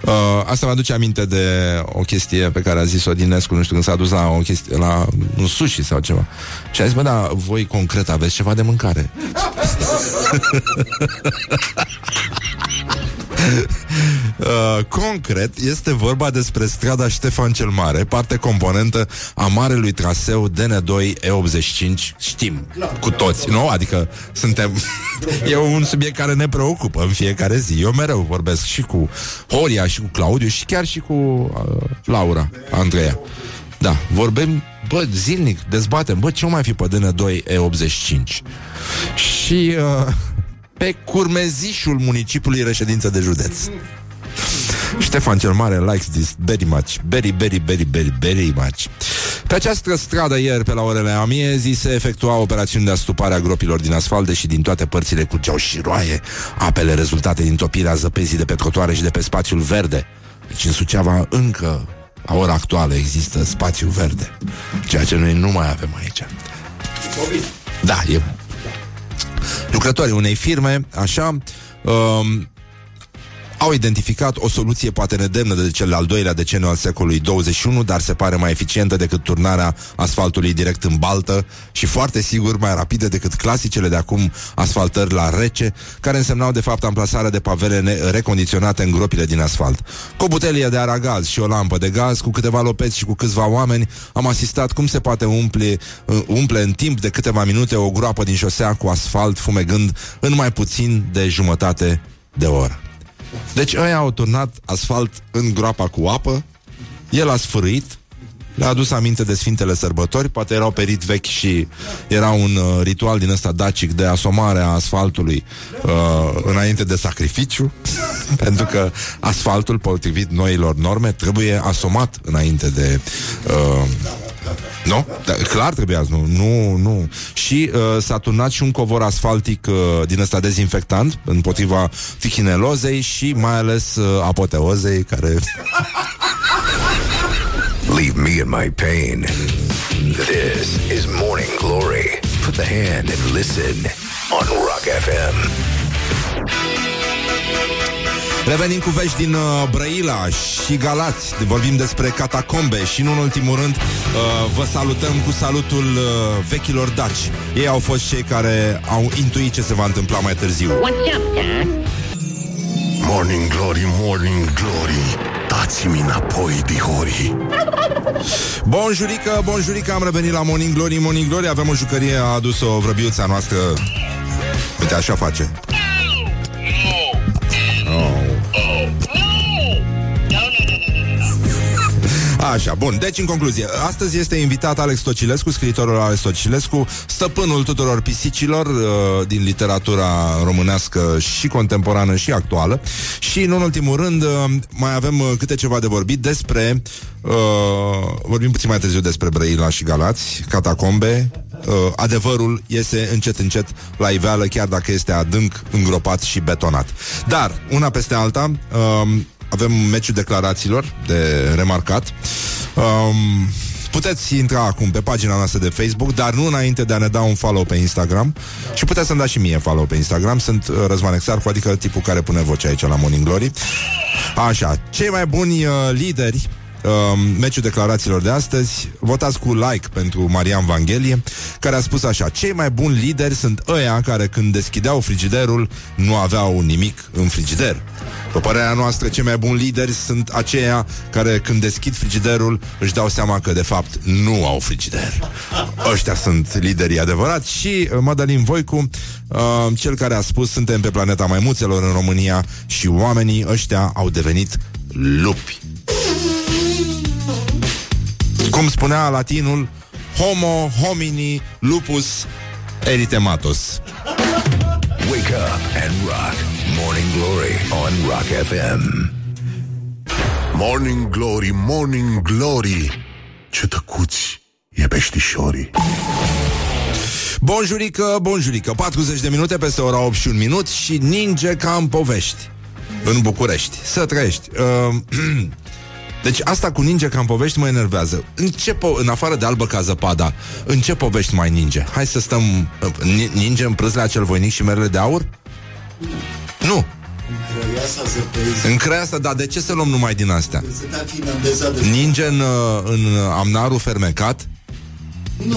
[SPEAKER 2] Uh, asta mă aduce aminte de o chestie pe care a zis-o Dinescu, nu știu, când s-a dus la o chestie, la un sushi sau ceva. Și a zis, bă, da, voi concret aveți ceva de mâncare. Uh, concret, este vorba despre strada Ștefan cel Mare, parte componentă a marelui traseu DN2 E85. Știm, cu toți, nu? Adică suntem... e un subiect care ne preocupă în fiecare zi. Eu mereu vorbesc și cu Horia, și cu Claudiu, și chiar și cu uh, Laura, Andreea. Da, vorbim, bă, zilnic, dezbatem, bă, ce mai fi pe DN2 E85? Și... Uh, pe curmezișul municipiului reședință de județ. Ștefan cel Mare likes this very much, very, very, very, very, very much. Pe această stradă ieri, pe la orele amiezii, se efectua operațiuni de astupare a gropilor din asfalt și din toate părțile curgeau și roaie. Apele rezultate din topirea zăpezii de pe trotuare și de pe spațiul verde. Deci în Suceava încă, la ora actuală, există spațiu verde. Ceea ce noi nu mai avem aici. Da, e lucrătorii unei firme, așa, um, au identificat o soluție poate nedemnă de cel al doilea deceniu al secolului 21, dar se pare mai eficientă decât turnarea asfaltului direct în baltă și foarte sigur mai rapidă decât clasicele de acum asfaltări la rece, care însemnau de fapt amplasarea de pavele recondiționate în gropile din asfalt. Cu o butelie de aragaz și o lampă de gaz, cu câteva lopeți și cu câțiva oameni, am asistat cum se poate umple, uh, umple în timp de câteva minute o groapă din șosea cu asfalt fumegând în mai puțin de jumătate de oră. Deci ăia au turnat asfalt în groapa cu apă, el a sfârâit, le-a adus aminte de Sfintele Sărbători, poate erau perit vechi și era un uh, ritual din ăsta dacic de asomare a asfaltului uh, înainte de sacrificiu, pentru că asfaltul, potrivit noilor norme, trebuie asomat înainte de uh, nu? Da, clar trebuia, nu, nu, nu. Și uh, s-a turnat și un covor asfaltic uh, din ăsta dezinfectant împotriva fichinelozei și mai ales uh, apoteozei care...
[SPEAKER 4] Leave me in my pain. This is Morning Glory. Put the hand and listen on Rock FM.
[SPEAKER 2] Revenim cu vești din uh, Brăila și Galați. Vorbim despre catacombe Și, în ultimul rând, uh, vă salutăm cu salutul uh, vechilor daci. Ei au fost cei care au intuit ce se va întâmpla mai târziu.
[SPEAKER 5] What's up, Doc?
[SPEAKER 1] Morning Glory, Morning Glory. Dați-mi înapoi, dihori
[SPEAKER 2] Bonjurică, bonjurică, am revenit la Morning Glory Morning Glory, avem o jucărie, a adus-o vrăbiuța noastră. Uite, așa face Oh. Așa, bun. Deci, în concluzie, astăzi este invitat Alex Tocilescu, scriitorul Alex Tocilescu, stăpânul tuturor pisicilor uh, din literatura românească și contemporană și actuală. Și, în ultimul rând, uh, mai avem uh, câte ceva de vorbit despre... Uh, vorbim puțin mai târziu despre Brăila și Galați, catacombe. Uh, adevărul iese încet, încet la iveală, chiar dacă este adânc, îngropat și betonat. Dar, una peste alta, uh, avem meciul declarațiilor de remarcat. Um, puteți intra acum pe pagina noastră de Facebook, dar nu înainte de a ne da un follow pe Instagram și puteți să-mi dați și mie follow pe Instagram. Sunt uh, Răzvan Exarcu, adică tipul care pune voce aici la Morning Glory. Așa, cei mai buni uh, lideri um, meciul declarațiilor de astăzi. Votați cu like pentru Marian Vanghelie, care a spus așa, cei mai buni lideri sunt ăia care când deschideau frigiderul nu aveau nimic în frigider. Pe părerea noastră, cei mai buni lideri sunt aceia care când deschid frigiderul își dau seama că de fapt nu au frigider. Ăștia sunt liderii adevărați și uh, Madalin Voicu, uh, cel care a spus suntem pe planeta maimuțelor în România și oamenii ăștia au devenit lupi. Cum spunea latinul, homo homini lupus eritematus.
[SPEAKER 4] Wake up and rock. Morning Glory on Rock FM.
[SPEAKER 1] Morning Glory, Morning Glory. Ce tăcuți e peștișorii
[SPEAKER 2] Bonjurică, bonjurică. 40 de minute peste ora 8 și un minut Și ninge ca în povești. În București, să trăiești. Uh, Deci asta cu ninge ca în povești mă enervează. În, ce po- în afară de albă ca zăpada În ce povești mai ninge? Hai să stăm uh, ni- Ninge în prâzlea cel voinic și merele de aur? Nu În creasa, dar de ce să luăm numai din astea? Ninge în, uh, în amnarul fermecat?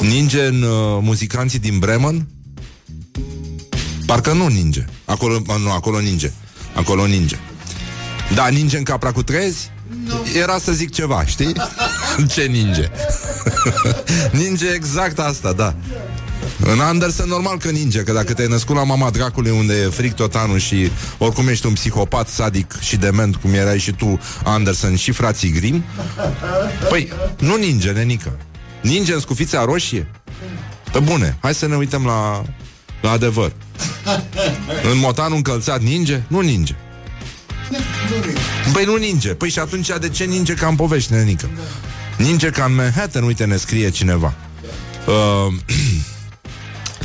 [SPEAKER 2] Ninge în uh, muzicanții din Bremen? Parcă nu ninge. Acolo, nu, acolo ninge. Acolo ninge. Da, ninge în capra cu trezi? Era să zic ceva, știi? Ce ninge? ninge exact asta, da. În Anderson normal că ninge Că dacă te-ai născut la mama dracului Unde e fric tot anul și oricum ești un psihopat Sadic și dement Cum erai și tu Anderson și frații Grim Păi nu ninge, nenică. Ninge în scufița roșie? Pe bune, hai să ne uităm la La adevăr. În motanul încălțat ninge? Nu ninge. Păi nu ninge. Păi și atunci de ce ninge ca în povești, nenică? Ninge ca în Manhattan, uite, ne scrie cineva. Uh,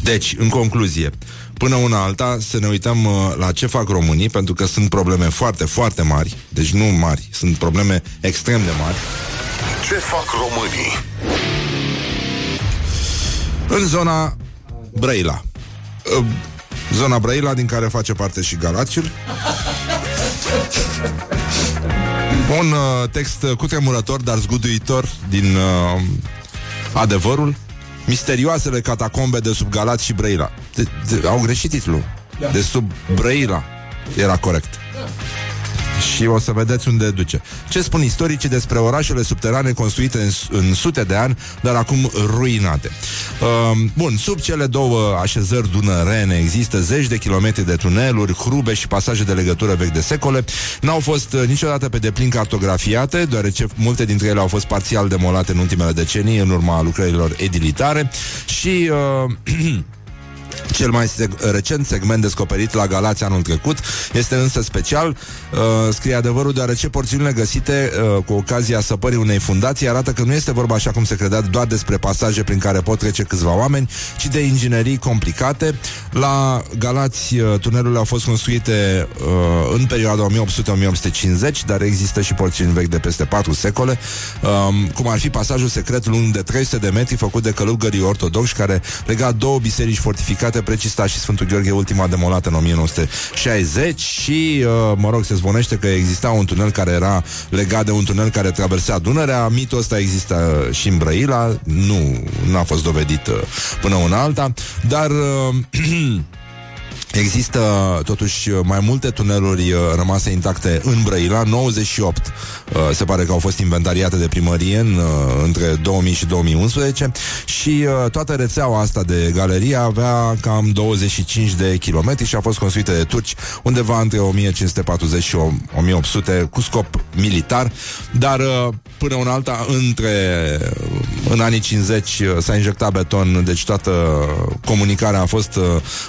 [SPEAKER 2] Deci, în concluzie, până una alta să ne uităm uh, la ce fac românii, pentru că sunt probleme foarte, foarte mari, deci nu mari, sunt probleme extrem de mari.
[SPEAKER 1] Ce fac românii?
[SPEAKER 2] În zona Brăila. Uh, Zona Brăila, din care face parte și Galațiul. Un uh, text cutremurător, dar zguduitor din uh, adevărul. Misterioasele catacombe de sub Galați și Brăila. De, de, au greșit titlul. Da. De sub Brăila era corect. Și o să vedeți unde duce. Ce spun istoricii despre orașele subterane construite în, în sute de ani, dar acum ruinate? Uh, bun, sub cele două așezări dunărene există zeci de kilometri de tuneluri, hrube și pasaje de legătură vechi de secole. N-au fost uh, niciodată pe deplin cartografiate, deoarece multe dintre ele au fost parțial demolate în ultimele decenii în urma lucrărilor edilitare și... Uh, Cel mai seg- recent segment descoperit la Galați anul trecut este însă special, uh, scrie adevărul, deoarece porțiunile găsite uh, cu ocazia săpării unei fundații arată că nu este vorba așa cum se credea doar despre pasaje prin care pot trece câțiva oameni, ci de inginerii complicate. La Galați uh, tunelurile au fost construite uh, în perioada 1800-1850, dar există și porțiuni vechi de peste 4 secole, um, cum ar fi pasajul secret lung de 300 de metri făcut de călugării ortodoxi care lega două biserici fortificate ridicate Precista și Sfântul Gheorghe, ultima demolată în 1960 și, uh, mă rog, se zvonește că exista un tunel care era legat de un tunel care traversa Dunărea. Mitul ăsta există și în Brăila, nu, nu a fost dovedit uh, până una alta, dar... Uh, Există totuși mai multe tuneluri uh, rămase intacte în Brăila, 98 uh, se pare că au fost inventariate de primărie în, uh, între 2000 și 2011 și toată rețeaua asta de galerie avea cam 25 de kilometri și a fost construită de turci undeva între 1540 și 1800 cu scop militar, dar până una alta între în anii 50 s-a injectat beton, deci toată comunicarea a fost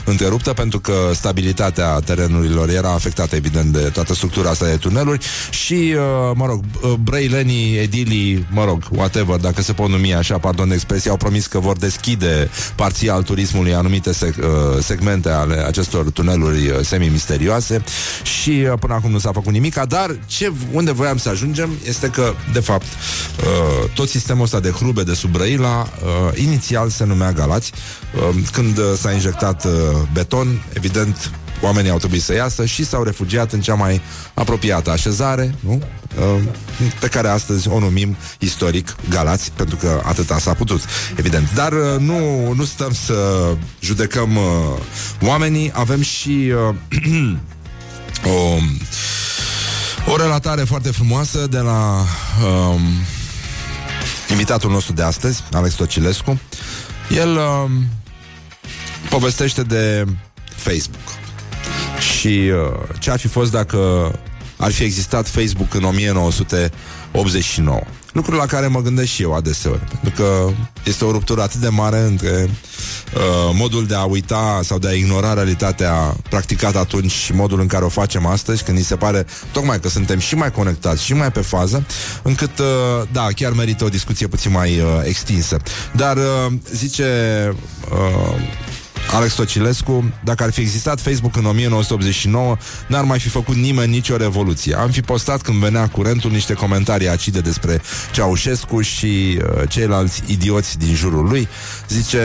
[SPEAKER 2] întreruptă pentru că stabilitatea terenurilor era afectată, evident, de toată structura asta de tuneluri și, uh, mă rog, uh, brăilenii, edilii, mă rog, whatever, dacă se pot numi așa, pardon de expresie, au promis că vor deschide parțial turismului anumite sec- uh, segmente ale acestor tuneluri semi-misterioase și până acum nu s-a făcut nimic, dar ce, unde voiam să ajungem este că, de fapt, tot sistemul ăsta de hrube de sub Brăila, inițial se numea Galați, când s-a injectat beton, evident, oamenii au trebuit să iasă și s-au refugiat în cea mai apropiată așezare, nu? Uh, pe care astăzi o numim istoric Galați, pentru că atâta s-a putut, evident. Dar uh, nu, nu stăm să judecăm uh, oamenii, avem și o, o relatare foarte frumoasă de la um, invitatul nostru de astăzi, Alex Tocilescu. El um, povestește de Facebook. Și uh, ce ar fi fost dacă ar fi existat Facebook în 1989? Lucrul la care mă gândesc și eu adeseori, pentru că este o ruptură atât de mare între uh, modul de a uita sau de a ignora realitatea practicată atunci și modul în care o facem astăzi, când ni se pare tocmai că suntem și mai conectați și mai pe fază, încât, uh, da, chiar merită o discuție puțin mai uh, extinsă. Dar, uh, zice... Uh, Alex Tocilescu, dacă ar fi existat Facebook în 1989, n-ar mai fi făcut nimeni nicio revoluție. Am fi postat când venea curentul niște comentarii acide despre Ceaușescu și uh, ceilalți idioți din jurul lui. Zice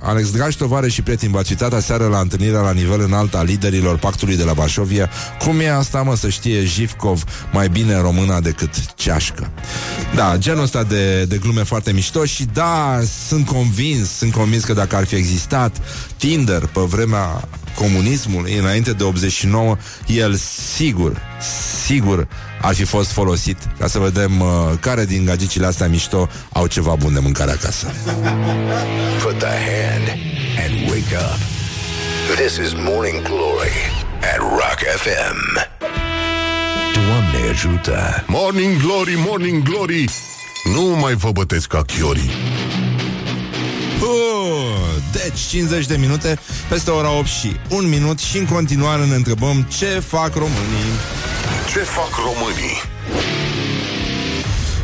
[SPEAKER 2] Alex, dragi tovare și prieteni, v-ați uitat aseară la întâlnirea la nivel înalt a liderilor pactului de la Vașovia? Cum e asta, mă, să știe Jivkov mai bine româna decât ceașcă? Da, genul ăsta de, de glume foarte mișto și da, sunt convins, sunt convins că dacă ar fi existat Tinder pe vremea comunismului, înainte de 89, el sigur, sigur ar fi fost folosit ca să vedem uh, care din gagicile astea mișto au ceva bun de mâncare acasă.
[SPEAKER 4] Put the hand and wake up. This is Morning Glory at Rock FM. Doamne ajută!
[SPEAKER 1] Morning Glory, Morning Glory! Nu mai vă bătesc ca chiorii.
[SPEAKER 2] Uh, deci 50 de minute peste ora 8 și un minut și în continuare ne întrebăm ce fac românii.
[SPEAKER 1] Ce fac românii?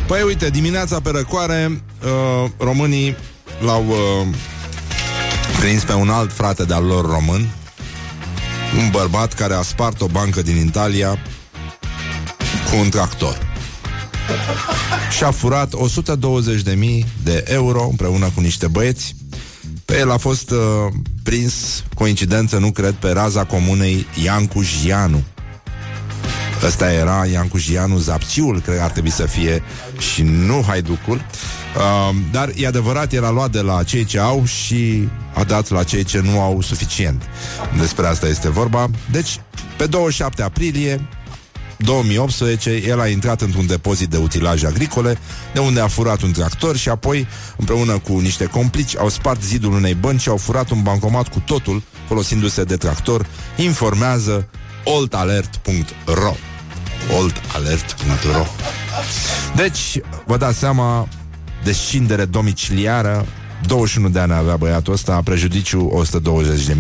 [SPEAKER 2] Păi uite, dimineața pe răcoare uh, românii l-au uh, prins pe un alt frate de-al lor român, un bărbat care a spart o bancă din Italia cu un tractor. Și a furat 120.000 de euro împreună cu niște băieți. Pe el a fost uh, prins, coincidență, nu cred, pe raza comunei Iancu Jianu. Ăsta era Iancu Jianu Zapciul, cred că ar trebui să fie, și nu Haiducul. Uh, dar e adevărat, el a luat de la cei ce au și a dat la cei ce nu au suficient. Despre asta este vorba. Deci, pe 27 aprilie, 2018, el a intrat într-un depozit de utilaje agricole, de unde a furat un tractor și apoi, împreună cu niște complici, au spart zidul unei bănci și au furat un bancomat cu totul, folosindu-se de tractor, informează oltalert.ro oltalert.ro Deci, vă dați seama, descindere domiciliară, 21 de ani avea băiatul ăsta, prejudiciu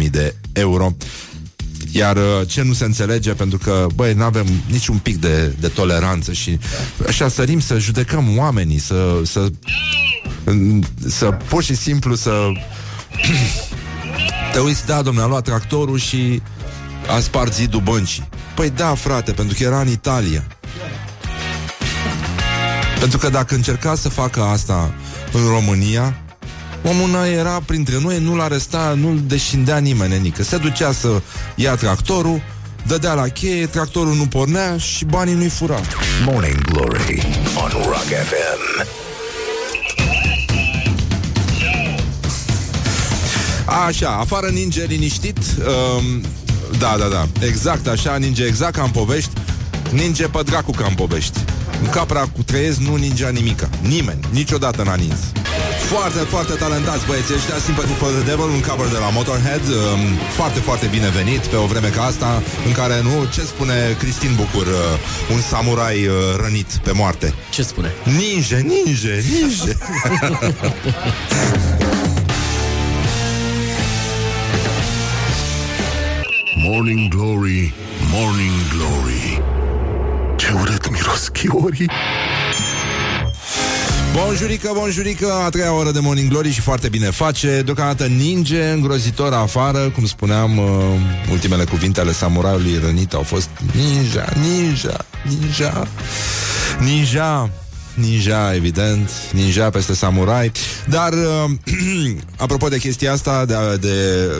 [SPEAKER 2] 120.000 de euro. Iar uh, ce nu se înțelege, pentru că, băi, nu avem niciun pic de, de toleranță și așa sărim să judecăm oamenii, să, să, să pur și simplu să te uiți, da, domnule, a luat tractorul și a spart zidul băncii. Păi da, frate, pentru că era în Italia. Pentru că dacă încerca să facă asta în România, Omul n era printre noi, nu-l aresta, nu-l deșindea nimeni, nică. Se ducea să ia tractorul, dădea la cheie, tractorul nu pornea și banii nu-i fura.
[SPEAKER 4] Morning Glory on Rock FM.
[SPEAKER 2] Așa, afară ninge liniștit um, Da, da, da Exact așa, ninge exact ca în povești Ninge pe dracu ca în povești În capra cu trăiesc nu ningea nimica Nimeni, niciodată n-a nins foarte, foarte talentați băieții ăștia. Sympathy for the Devil, un cover de la Motorhead um, Foarte, foarte bine venit Pe o vreme ca asta În care, nu, ce spune Cristin Bucur uh, Un samurai uh, rănit pe moarte?
[SPEAKER 5] Ce spune?
[SPEAKER 2] Ninge, ninge, ninge
[SPEAKER 1] Morning Glory, Morning Glory. Ce urât miros chiorii
[SPEAKER 2] Bonjurică, bonjurică, a treia oră de Morning Glory și foarte bine face. Deocamdată ninge îngrozitor afară Cum spuneam, uh, ultimele cuvinte ale samuraiului rănit au fost Ninja, ninja, ninja Ninja Ninja, evident, ninja peste samurai. Dar, uh, apropo de chestia asta de, de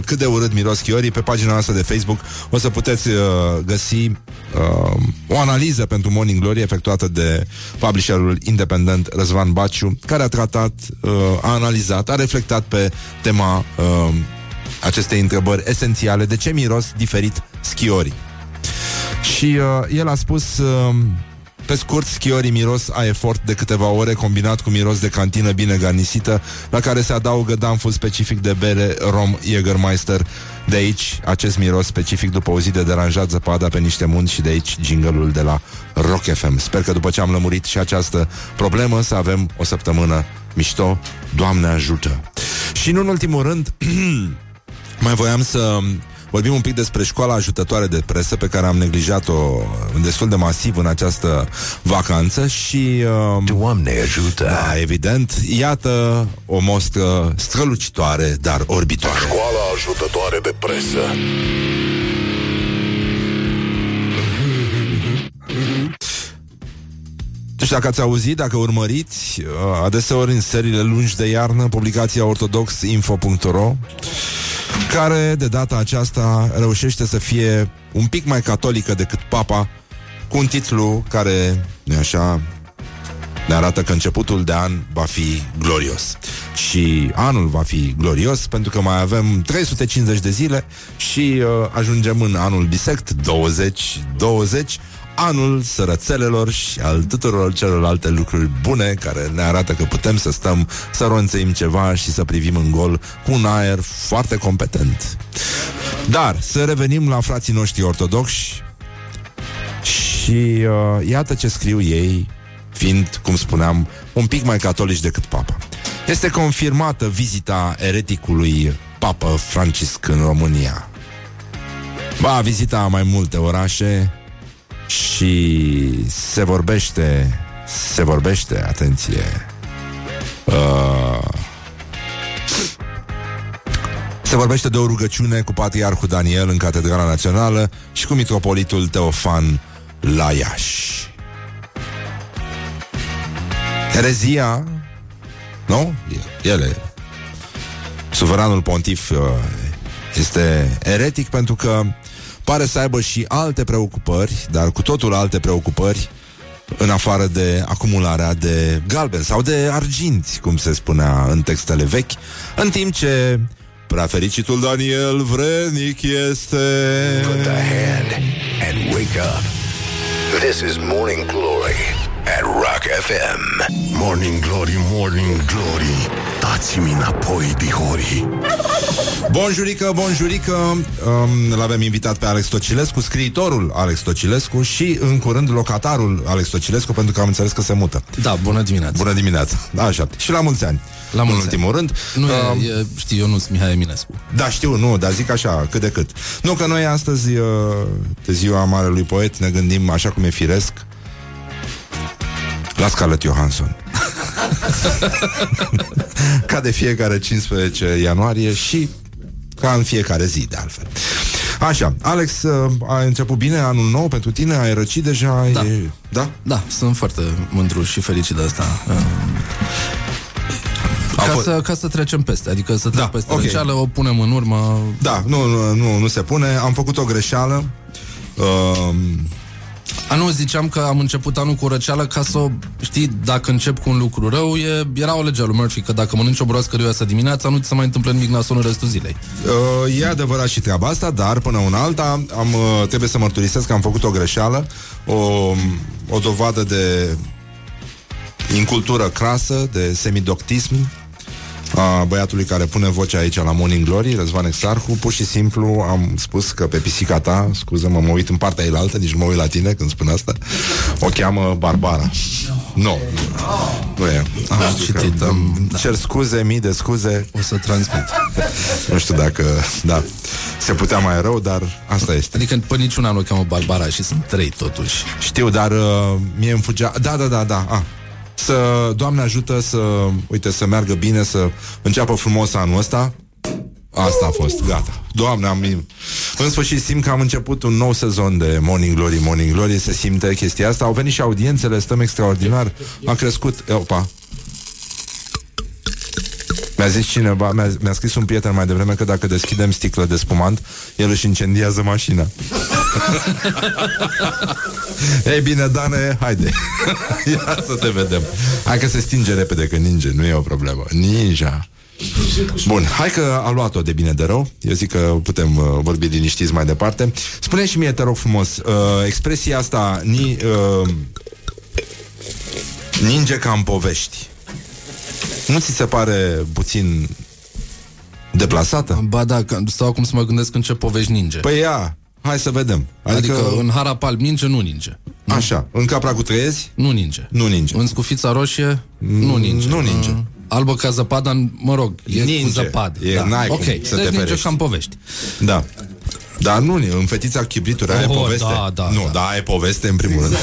[SPEAKER 2] cât de urât miros chiorii Pe pagina noastră de Facebook o să puteți uh, găsi uh, o analiză pentru Morning Glory Efectuată de publisherul independent Răzvan Baciu Care a tratat, uh, a analizat, a reflectat pe tema uh, acestei întrebări esențiale. De ce miros diferit schiorii și uh, el a spus uh, pe scurt, schiorii miros a efort de câteva ore combinat cu miros de cantină bine garnisită, la care se adaugă danful specific de bere rom Jägermeister. De aici, acest miros specific după o zi de deranjat zăpada pe niște munți și de aici jingle de la Rock FM. Sper că după ce am lămurit și această problemă să avem o săptămână mișto. Doamne ajută! Și nu în ultimul rând, mai voiam să Vorbim un pic despre școala ajutătoare de presă pe care am neglijat-o destul de masiv în această vacanță și... Uh,
[SPEAKER 4] Doamne ajută!
[SPEAKER 2] Da, evident. Iată o mostră strălucitoare, dar orbitoare.
[SPEAKER 1] Școala ajutătoare de presă
[SPEAKER 2] Nu știu dacă ați auzit, dacă urmăriți, uh, adeseori în seriile lungi de iarnă, publicația ortodoxinfo.ro care de data aceasta reușește să fie un pic mai catolică decât papa, cu un titlu care, nu așa, ne arată că începutul de an va fi glorios. Și anul va fi glorios pentru că mai avem 350 de zile și uh, ajungem în anul bisect 2020 anul sărățelelor și al tuturor celorlalte lucruri bune care ne arată că putem să stăm, să ronțăim ceva și să privim în gol cu un aer foarte competent. Dar să revenim la frații noștri ortodoxi și uh, iată ce scriu ei, fiind, cum spuneam, un pic mai catolici decât papa. Este confirmată vizita ereticului papă Francisc în România. Va vizita mai multe orașe, și se vorbește, se vorbește, atenție, uh, se vorbește de o rugăciune cu Patriarhul Daniel în Catedrala Națională și cu Mitropolitul Teofan la Iași. Herezia, nu? Ele, suveranul pontif uh, este eretic pentru că pare să aibă și alte preocupări, dar cu totul alte preocupări, în afară de acumularea de galben sau de arginți, cum se spunea în textele vechi, în timp ce prea fericitul Daniel vrenic este...
[SPEAKER 4] Put the hand and wake up. This is Morning Glory at Rock FM.
[SPEAKER 1] Morning Glory, Morning Glory. Dați-mi înapoi, dihorii
[SPEAKER 2] Bonjurică, bonjurică. Um, L-avem invitat pe Alex Tocilescu Scriitorul Alex Tocilescu Și în curând locatarul Alex Tocilescu Pentru că am înțeles că se mută.
[SPEAKER 5] Da, bună dimineața.
[SPEAKER 2] Bună dimineața, da, așa. Și la mulți ani.
[SPEAKER 5] La mulți
[SPEAKER 2] În ultimul rând.
[SPEAKER 5] Nu
[SPEAKER 2] um,
[SPEAKER 5] e, e, știi, eu nu-s Mihai Eminescu.
[SPEAKER 2] Da, știu, nu, dar zic așa, cât de cât. Nu că noi astăzi uh, De ziua marelui poet Ne gândim așa cum e firesc La Scarlett Johansson Ca de fiecare 15 ianuarie Și ca în fiecare zi, de altfel Așa, Alex, uh, a început bine anul nou pentru tine? Ai răcit deja?
[SPEAKER 5] Da.
[SPEAKER 2] E... Da?
[SPEAKER 5] Da, sunt foarte mândru și fericit de asta Uh,
[SPEAKER 2] A
[SPEAKER 5] Ca
[SPEAKER 2] fost-
[SPEAKER 5] să, ca să trecem peste, adică să trecem
[SPEAKER 2] Da,
[SPEAKER 5] peste
[SPEAKER 2] ok.
[SPEAKER 5] răceală, o punem în urmă.
[SPEAKER 2] Da, nu, nu, nu, nu se pune. Am făcut o greșeală. Uh,
[SPEAKER 5] A, nu, ziceam că am început anul cu răceală ca să, o- știi, dacă încep cu un lucru rău, e, era o lege a lui Murphy, că dacă mănânci o broască rioasă dimineața, nu ți se mai întâmplă nimic nasul în restul zilei.
[SPEAKER 2] Uh, e adevărat și treaba asta, dar până una alta am, uh, trebuie să mărturisesc că am făcut o greșeală, o, o dovadă de incultură crasă, de semidoctism a băiatului care pune vocea aici la Morning Glory, Răzvan Exarhu, pur și simplu am spus că pe pisica ta, scuză-mă, mă uit în partea eilaltă, nici nu mă uit la tine când spun asta, o cheamă Barbara. Nu, nu, nu e.
[SPEAKER 5] Am citit, am,
[SPEAKER 2] Îmi Cer scuze, mii de scuze,
[SPEAKER 5] o să transmit.
[SPEAKER 2] nu știu dacă, da, se putea mai rău, dar asta este.
[SPEAKER 5] Adică pe niciuna nu o cheamă Barbara și sunt trei totuși.
[SPEAKER 2] Știu, dar uh, mie îmi fugea... Da, da, da, da, a. Să, Doamne ajută să, uite, să meargă bine, să înceapă frumos anul ăsta. Asta a fost, gata. Doamne, am... În sfârșit simt că am început un nou sezon de Morning Glory, Morning Glory, se simte chestia asta. Au venit și audiențele, stăm extraordinar. A crescut... E, Opa, mi-a zis cineva, mi-a, mi-a scris un prieten mai devreme că dacă deschidem sticlă de spumant, el își incendiază mașina. Ei bine, Dane, haide. Ia să te vedem. Hai că se stinge repede, că ninge, nu e o problemă. Ninja. Bun, hai că a luat-o de bine de rău Eu zic că putem uh, vorbi liniștiți mai departe Spune și mie, te rog frumos uh, Expresia asta ni, uh, Ninge ca în povești Nu ți se pare puțin Deplasată?
[SPEAKER 5] Ba da, că stau acum să mă gândesc în ce povești ninge.
[SPEAKER 2] Păi ia, hai să vedem
[SPEAKER 5] adică... adică în Harapal ninge, nu ninge.
[SPEAKER 2] Așa, în capra cu trăiezi?
[SPEAKER 5] Nu ninge.
[SPEAKER 2] Nu ninge
[SPEAKER 5] În scufița roșie, nu ninge.
[SPEAKER 2] nu ninge.
[SPEAKER 5] Mm. Albă ca zăpada, mă rog, e
[SPEAKER 2] Ninge.
[SPEAKER 5] cu zăpadă.
[SPEAKER 2] E-
[SPEAKER 5] da.
[SPEAKER 2] n-ai cum
[SPEAKER 5] ok,
[SPEAKER 2] să
[SPEAKER 5] deci
[SPEAKER 2] te
[SPEAKER 5] ninge
[SPEAKER 2] ferești.
[SPEAKER 5] ca în povești.
[SPEAKER 2] Da dar nu, în fetița chibrituri are
[SPEAKER 5] Oh,
[SPEAKER 2] poveste
[SPEAKER 5] da, da,
[SPEAKER 2] Nu,
[SPEAKER 5] da.
[SPEAKER 2] da, e poveste în primul rând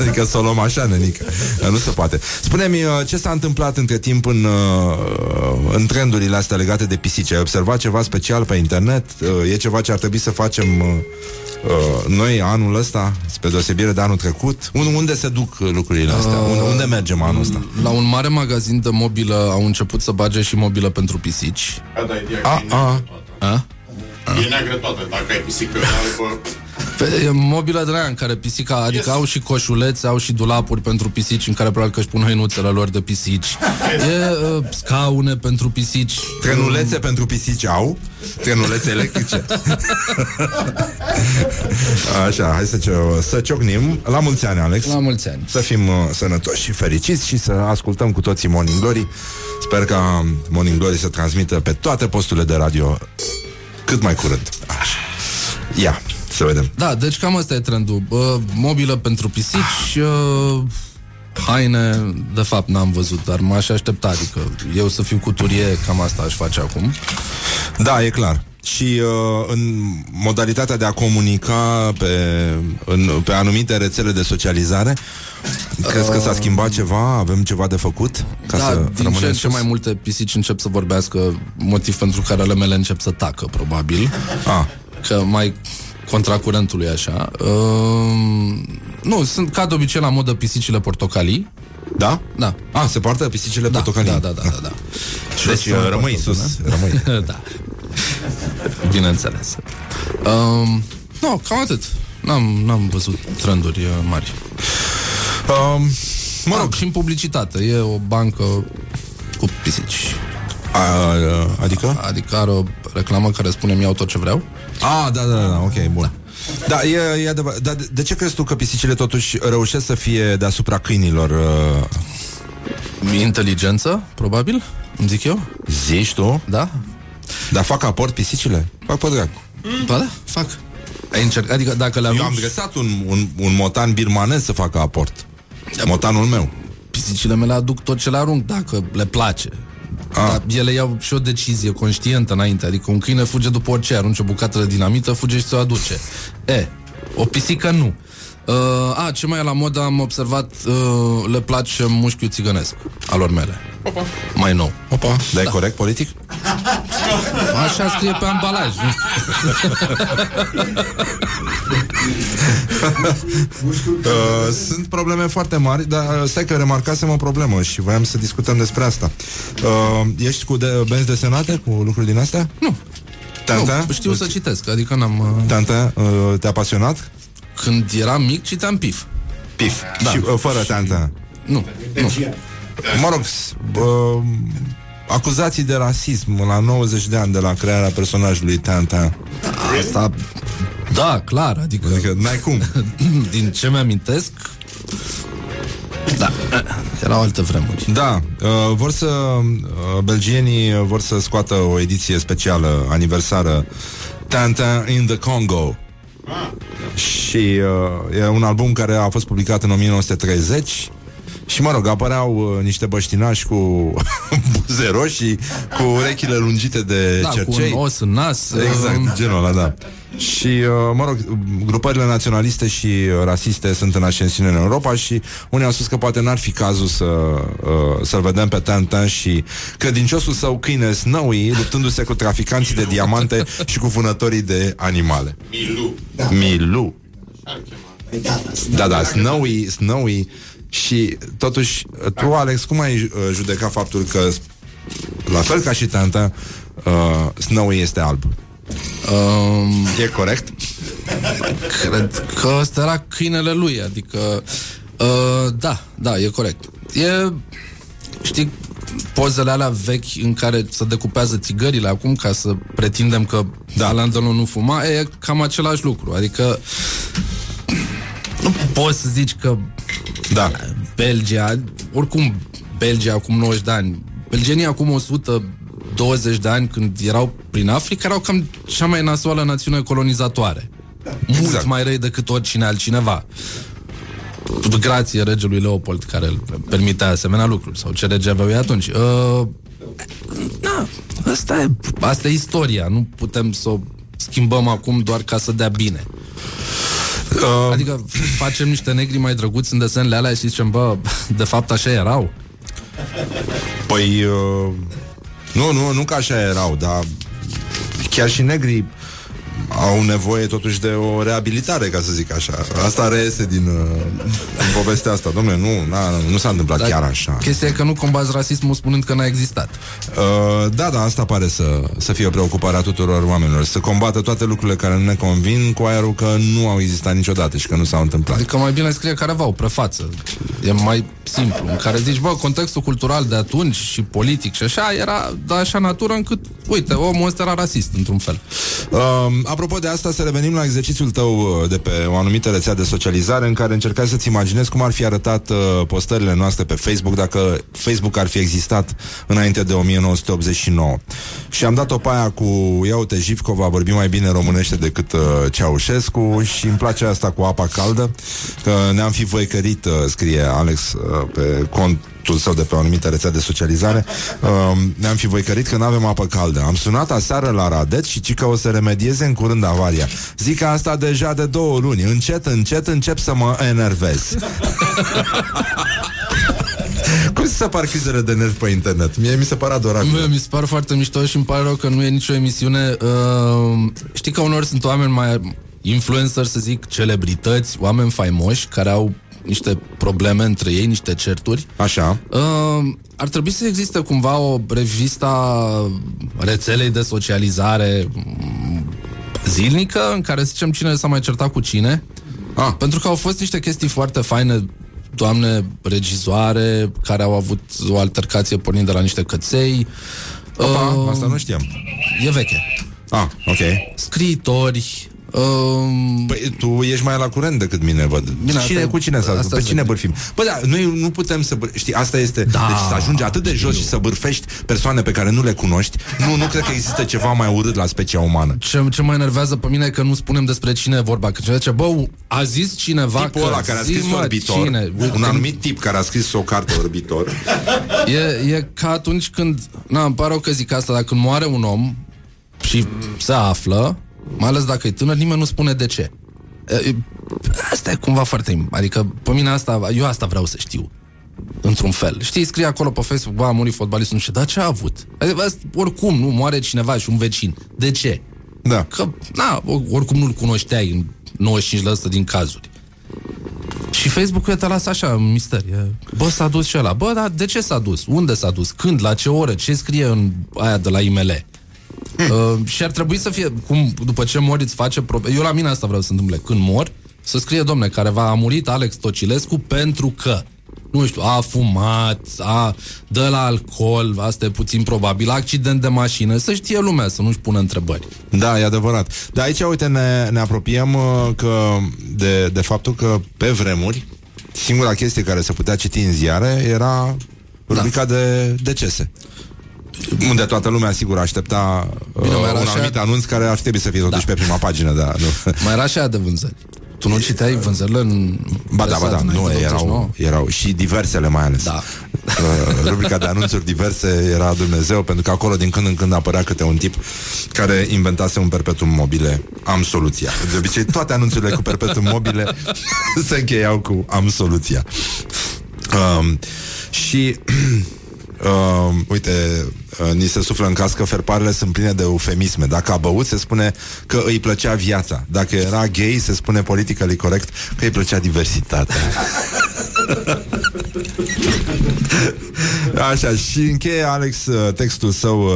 [SPEAKER 2] Adică să o luăm așa, nenică Nu se poate Spune-mi, uh, ce s-a întâmplat între timp în, uh, în trendurile astea legate de pisici? Ai observat ceva special pe internet? Uh, E ceva ce ar trebui să facem uh, uh, noi anul ăsta, spre deosebire de anul trecut? Un- Unde se duc uh, lucrurile astea? Unde, unde mergem anul ăsta?
[SPEAKER 5] La un mare magazin de mobilă au început să bage și mobilă pentru pisici.
[SPEAKER 1] Da, ideea
[SPEAKER 2] A,
[SPEAKER 1] că e
[SPEAKER 2] a,
[SPEAKER 5] A?
[SPEAKER 1] E neagră toată, dacă ai pisică albă
[SPEAKER 5] Pe, e mobilă de aia în care pisica, adică
[SPEAKER 1] Yes.
[SPEAKER 5] au și coșulețe, au și dulapuri pentru pisici în care probabil că își pun hăinuțele lor de pisici. E uh, scaune pentru pisici.
[SPEAKER 2] Trenulețe pentru pisici au Trenulețe electrice Așa, hai să, cio- să ciocnim La mulți ani, Alex
[SPEAKER 5] La mulți ani.
[SPEAKER 2] Să fim uh, sănătoși și fericiți Și să ascultăm cu toții Morning Glory Sper ca Morning Glory să transmită Pe toate posturile de radio Cât mai curând Așa. Ia, să vedem
[SPEAKER 5] Da, deci cam asta e trendul. Bă, mobilă pentru pisici, uh, haine, de fapt n-am văzut, dar m-aș aștepta, adică eu să fiu cuturie, cam asta aș face acum.
[SPEAKER 2] Da, e clar și uh, în modalitatea de a comunica pe, în, pe anumite rețele de socializare, crezi că s-a schimbat ceva? Avem ceva de făcut? Ca
[SPEAKER 5] da,
[SPEAKER 2] să
[SPEAKER 5] din ce
[SPEAKER 2] rămânem
[SPEAKER 5] în ce
[SPEAKER 2] sus?
[SPEAKER 5] mai multe pisici încep să vorbească, motiv pentru care ale mele încep să tacă, probabil.
[SPEAKER 2] Ah,
[SPEAKER 5] Că mai contra curentului așa. Uh, nu, sunt ca de obicei la modă pisicile portocalii.
[SPEAKER 2] da?
[SPEAKER 5] Da.
[SPEAKER 2] Ah, se poartă pisicile
[SPEAKER 5] Da,
[SPEAKER 2] portocalii.
[SPEAKER 5] da, da, da, da, da.
[SPEAKER 2] Deci
[SPEAKER 5] Să-
[SPEAKER 2] uh, rămâi
[SPEAKER 5] să-
[SPEAKER 2] sus. Rămâi.
[SPEAKER 5] da. Bineînțeles. Um, nu, cam atât. N-am, n-am văzut trenduri uh, mari.
[SPEAKER 2] Um, mă
[SPEAKER 5] Mă
[SPEAKER 2] rog,
[SPEAKER 5] rog, și în publicitate. E o bancă cu pisici.
[SPEAKER 2] a, a, adică?
[SPEAKER 5] Adică are o reclamă care spune mi-au tot ce vreau.
[SPEAKER 2] Ah, da, da, da, ok, bun. Da, e, e adevărat. Dar de, de ce crezi tu că pisicile totuși reușesc să fie deasupra câinilor? Uh,
[SPEAKER 5] Inteligență, probabil, îmi zic eu.
[SPEAKER 2] zici tu?
[SPEAKER 5] Da?
[SPEAKER 2] Dar fac aport pisicile? Fac pe dracu.
[SPEAKER 5] Ba da, fac. Ai încercat, adică dacă le
[SPEAKER 2] Eu am
[SPEAKER 5] arunci,
[SPEAKER 2] găsat un, un, un motan birmanez să facă aport. Motanul meu.
[SPEAKER 5] pisicile mele aduc tot ce le arunc, dacă le place. Dar ele iau și o decizie conștientă înainte Adică un câine fuge după orice Arunce o bucată de dinamită, fuge și ți-o aduce. E, o pisică nu uh, A, ce mai e la modă Am observat, uh, le place mușchiul țigănesc Al lor mele Opa. Mai nou
[SPEAKER 2] Opa, dar e corect politic?
[SPEAKER 5] Așa scrie pe ambalaj. nu?
[SPEAKER 2] Uh, sunt probleme foarte mari, dar uh, stai că remarcasem o problemă și voiam să discutăm despre asta. Uh, ești cu de, benzi desenate, cu lucruri din astea?
[SPEAKER 5] Nu.
[SPEAKER 2] Tanta?
[SPEAKER 5] Nu, știu să citesc, adică n-am... uh,
[SPEAKER 2] Tanta, uh, te-a pasionat?
[SPEAKER 5] Când eram mic, citeam pif.
[SPEAKER 2] Pif. Da. Și uh, fără tanta.
[SPEAKER 5] Nu, nu.
[SPEAKER 2] Mă rog, s- uh, acuzații de rasism la 90 de ani de la crearea personajului Tanta.
[SPEAKER 5] Asta... Da, clar, adică...
[SPEAKER 2] Adică n-ai cum.
[SPEAKER 5] Din ce mi-amintesc... Da, erau alte vremuri.
[SPEAKER 2] Da, uh, vor să uh, belgienii vor să scoată o ediție specială aniversară Tintin in the Congo. Și uh, e un album care a fost publicat în 1930 și mă rog, apăreau uh, niște băștinași cu buze roșii, cu urechile lungite de
[SPEAKER 5] Da, cu
[SPEAKER 2] cercei.
[SPEAKER 5] un os în nas.
[SPEAKER 2] Exact,
[SPEAKER 5] um,
[SPEAKER 2] genul ăla, da. Și, uh, mă rog, grupările naționaliste și uh, rasiste sunt în ascensiune în Europa și unii au spus că poate n-ar fi cazul să, uh, să-l vedem pe Tintin și credinciosul său câine Snowy luptându-se cu traficanții de diamante și cu vânătorii de animale. Milu. Milu. Da, da, Snowy, Snowy și totuși, tu, Alex, cum ai uh, judecat faptul că la fel ca și Tintin, uh, Snowy este alb?
[SPEAKER 5] Um,
[SPEAKER 2] E corect?
[SPEAKER 5] cred că ăsta era câinele lui, adică... Uh, da, da, e corect. E... Știi, pozele alea vechi în care se decupează țigările acum ca să pretindem că da. Alain Delon nu fuma, e cam același lucru. Adică nu poți să zici că
[SPEAKER 2] Da.
[SPEAKER 5] Belgia, oricum Belgia acum 90 de ani, belgenii acum 120 de ani când erau prin Africa erau cam cea mai nasoală națiune colonizatoare. Mult
[SPEAKER 2] Exact.
[SPEAKER 5] mai răi decât oricine altcineva. Grație regelui Leopold care îl permitea asemenea lucruri sau ce rege aveau ei atunci. Uh, na, asta e, asta e istoria, nu putem să o schimbăm acum doar ca să dea bine.
[SPEAKER 2] Uh,
[SPEAKER 5] Adică facem niște negri mai drăguți în desenele alea și zicem, bă, de fapt așa erau.
[SPEAKER 2] păi, uh, nu, nu, nu că așa erau, dar chiar și negrii au nevoie totuși de o reabilitare, ca să zic așa. Asta reiese din, uh, din povestea asta. Domnule, nu, na, nu s-a întâmplat
[SPEAKER 5] Dar
[SPEAKER 2] chiar așa.
[SPEAKER 5] Chestia e că nu combați rasismul spunând că n-a existat.
[SPEAKER 2] Uh, da, da, asta pare să, să fie o preocupare a tuturor oamenilor. Să combată toate lucrurile care nu ne convin cu aerul că nu au existat niciodată și că nu s-au întâmplat.
[SPEAKER 5] Adică mai bine scrie careva o prefață. E mai simplu, în care zici, bă, contextul cultural de atunci și politic și așa era de așa natură încât, uite, omul ăsta era rasist, într-un fel.
[SPEAKER 2] Uh, apropo de asta, să revenim la exercițiul tău uh, de pe o anumită rețea de socializare în care încercați să-ți imaginezi cum ar fi arătat uh, postările noastre pe Facebook dacă Facebook ar fi existat înainte de 1989. Și am dat-o pe aia cu Ia uite, Jivcova vorbi mai bine românește decât uh, Ceaușescu și îmi place asta cu apa caldă că ne-am fi văicărit, uh, scrie Alex uh, pe cont contul său de pe o anumită rețea de socializare, uh, ne-am fi voicărit că nu avem apă caldă. Am sunat aseară la Radet și ci că o să remedieze în curând avaria. Zic că asta deja de două luni. Încet, încet încep să mă enervez. Cum se par crizele de nervi pe internet? Mie mi se pare adorabil.
[SPEAKER 5] Mie mi se par foarte mișto și îmi pare rău că nu e nicio emisiune. Uh, știi că uneori sunt oameni mai influencer, să zic, celebrități, oameni faimoși care au niște probleme între ei, niște certuri.
[SPEAKER 2] Așa.
[SPEAKER 5] Uh, ar trebui să existe cumva o revista rețelei de socializare mm, zilnică în care să zicem cine s-a mai certat cu cine.
[SPEAKER 2] Ah.
[SPEAKER 5] Pentru că au fost niște chestii foarte faine doamne regizoare care au avut o altercație pornind de la niște căței.
[SPEAKER 2] Opa,
[SPEAKER 5] Uh,
[SPEAKER 2] asta nu știam.
[SPEAKER 5] E veche.
[SPEAKER 2] Ah, ok.
[SPEAKER 5] Scriitori. Um,
[SPEAKER 2] Păi tu ești mai la curent decât mine, văd.
[SPEAKER 5] Bine,
[SPEAKER 2] cine,
[SPEAKER 5] asta-
[SPEAKER 2] cu cine să
[SPEAKER 5] asta
[SPEAKER 2] Pe
[SPEAKER 5] zic.
[SPEAKER 2] cine bârfim? Bă, da, noi nu putem să bâr... Știi, asta este...
[SPEAKER 5] Da,
[SPEAKER 2] deci să ajungi atât de jos și să bârfești persoane pe care nu le cunoști. Nu, nu cred că există ceva mai urât la specia umană.
[SPEAKER 5] ce, ce mă enervează pe mine e că nu spunem despre cine e vorba. Că cineva zice, bă, a zis cineva
[SPEAKER 2] Tipul
[SPEAKER 5] că
[SPEAKER 2] ăla care a
[SPEAKER 5] zi,
[SPEAKER 2] scris
[SPEAKER 5] mă,
[SPEAKER 2] Orbitor,
[SPEAKER 5] Cine?
[SPEAKER 2] un anumit tip care a scris o carte Orbitor,
[SPEAKER 5] E, e ca atunci când Na, îmi pare rău că zic asta Dacă când moare un om Și se află Mai ales dacă e tânăr, nimeni nu spune de ce E, e, Asta e cumva foarte Adică pe mine asta Eu asta vreau să știu într-un fel. Știi, scrie acolo pe Facebook, bă, a murit fotbalistul, nu știu, dar ce a avut? Adică, oricum, nu, moare cineva și un vecin. De ce?
[SPEAKER 2] Da.
[SPEAKER 5] Că, na, oricum nu-l cunoșteai în 95% din cazuri. Și Facebook-ul te lasă așa, în mister. E, bă, s-a dus și ăla. Bă, dar de ce s-a dus? Unde s-a dus? Când? La ce oră? Ce scrie în aia de la IML? Uh, și ar trebui să fie, cum după ce mori îți face pro- Eu la mine asta vreau să se întâmple. Când mor, să scrie, domne, care va a murit Alex Tocilescu pentru că nu știu, a fumat, a dă la alcool, asta e puțin probabil, accident de mașină, să știe lumea, să nu-și pună întrebări.
[SPEAKER 2] Da, e adevărat. Dar aici, uite, ne, ne apropiem uh, că de, de faptul că pe vremuri singura chestie care se putea citi în ziare era rubrica da. de decese. Unde toată lumea, sigur, aștepta
[SPEAKER 5] Bine,
[SPEAKER 2] uh,
[SPEAKER 5] mai era
[SPEAKER 2] un
[SPEAKER 5] așa-
[SPEAKER 2] anumit anunț care ar trebui să fie totuși
[SPEAKER 5] Da.
[SPEAKER 2] pe prima pagină, da, nu.
[SPEAKER 5] Mai era și aia de vânzări. Tu nu citeai vânzările în
[SPEAKER 2] Ba da, ba da,
[SPEAKER 5] presat
[SPEAKER 2] nu,
[SPEAKER 5] înainte de
[SPEAKER 2] erau,
[SPEAKER 5] 89?
[SPEAKER 2] erau și diversele mai ales.
[SPEAKER 5] Da.
[SPEAKER 2] Uh, Rubrica de anunțuri diverse era Dumnezeu, pentru că acolo din când în când apărea câte un tip care inventase un perpetuum mobile. Am soluția. De obicei, toate anunțurile cu perpetuum mobile se încheiau cu am soluția. Um, și Uh, uite, uh, ni se suflă în caz că ferparele sunt pline de eufemisme. Dacă a băut, se spune că îi plăcea viața. Dacă era gay, se spune politically corect că îi plăcea diversitatea. Așa, și încheie Alex uh, textul său uh,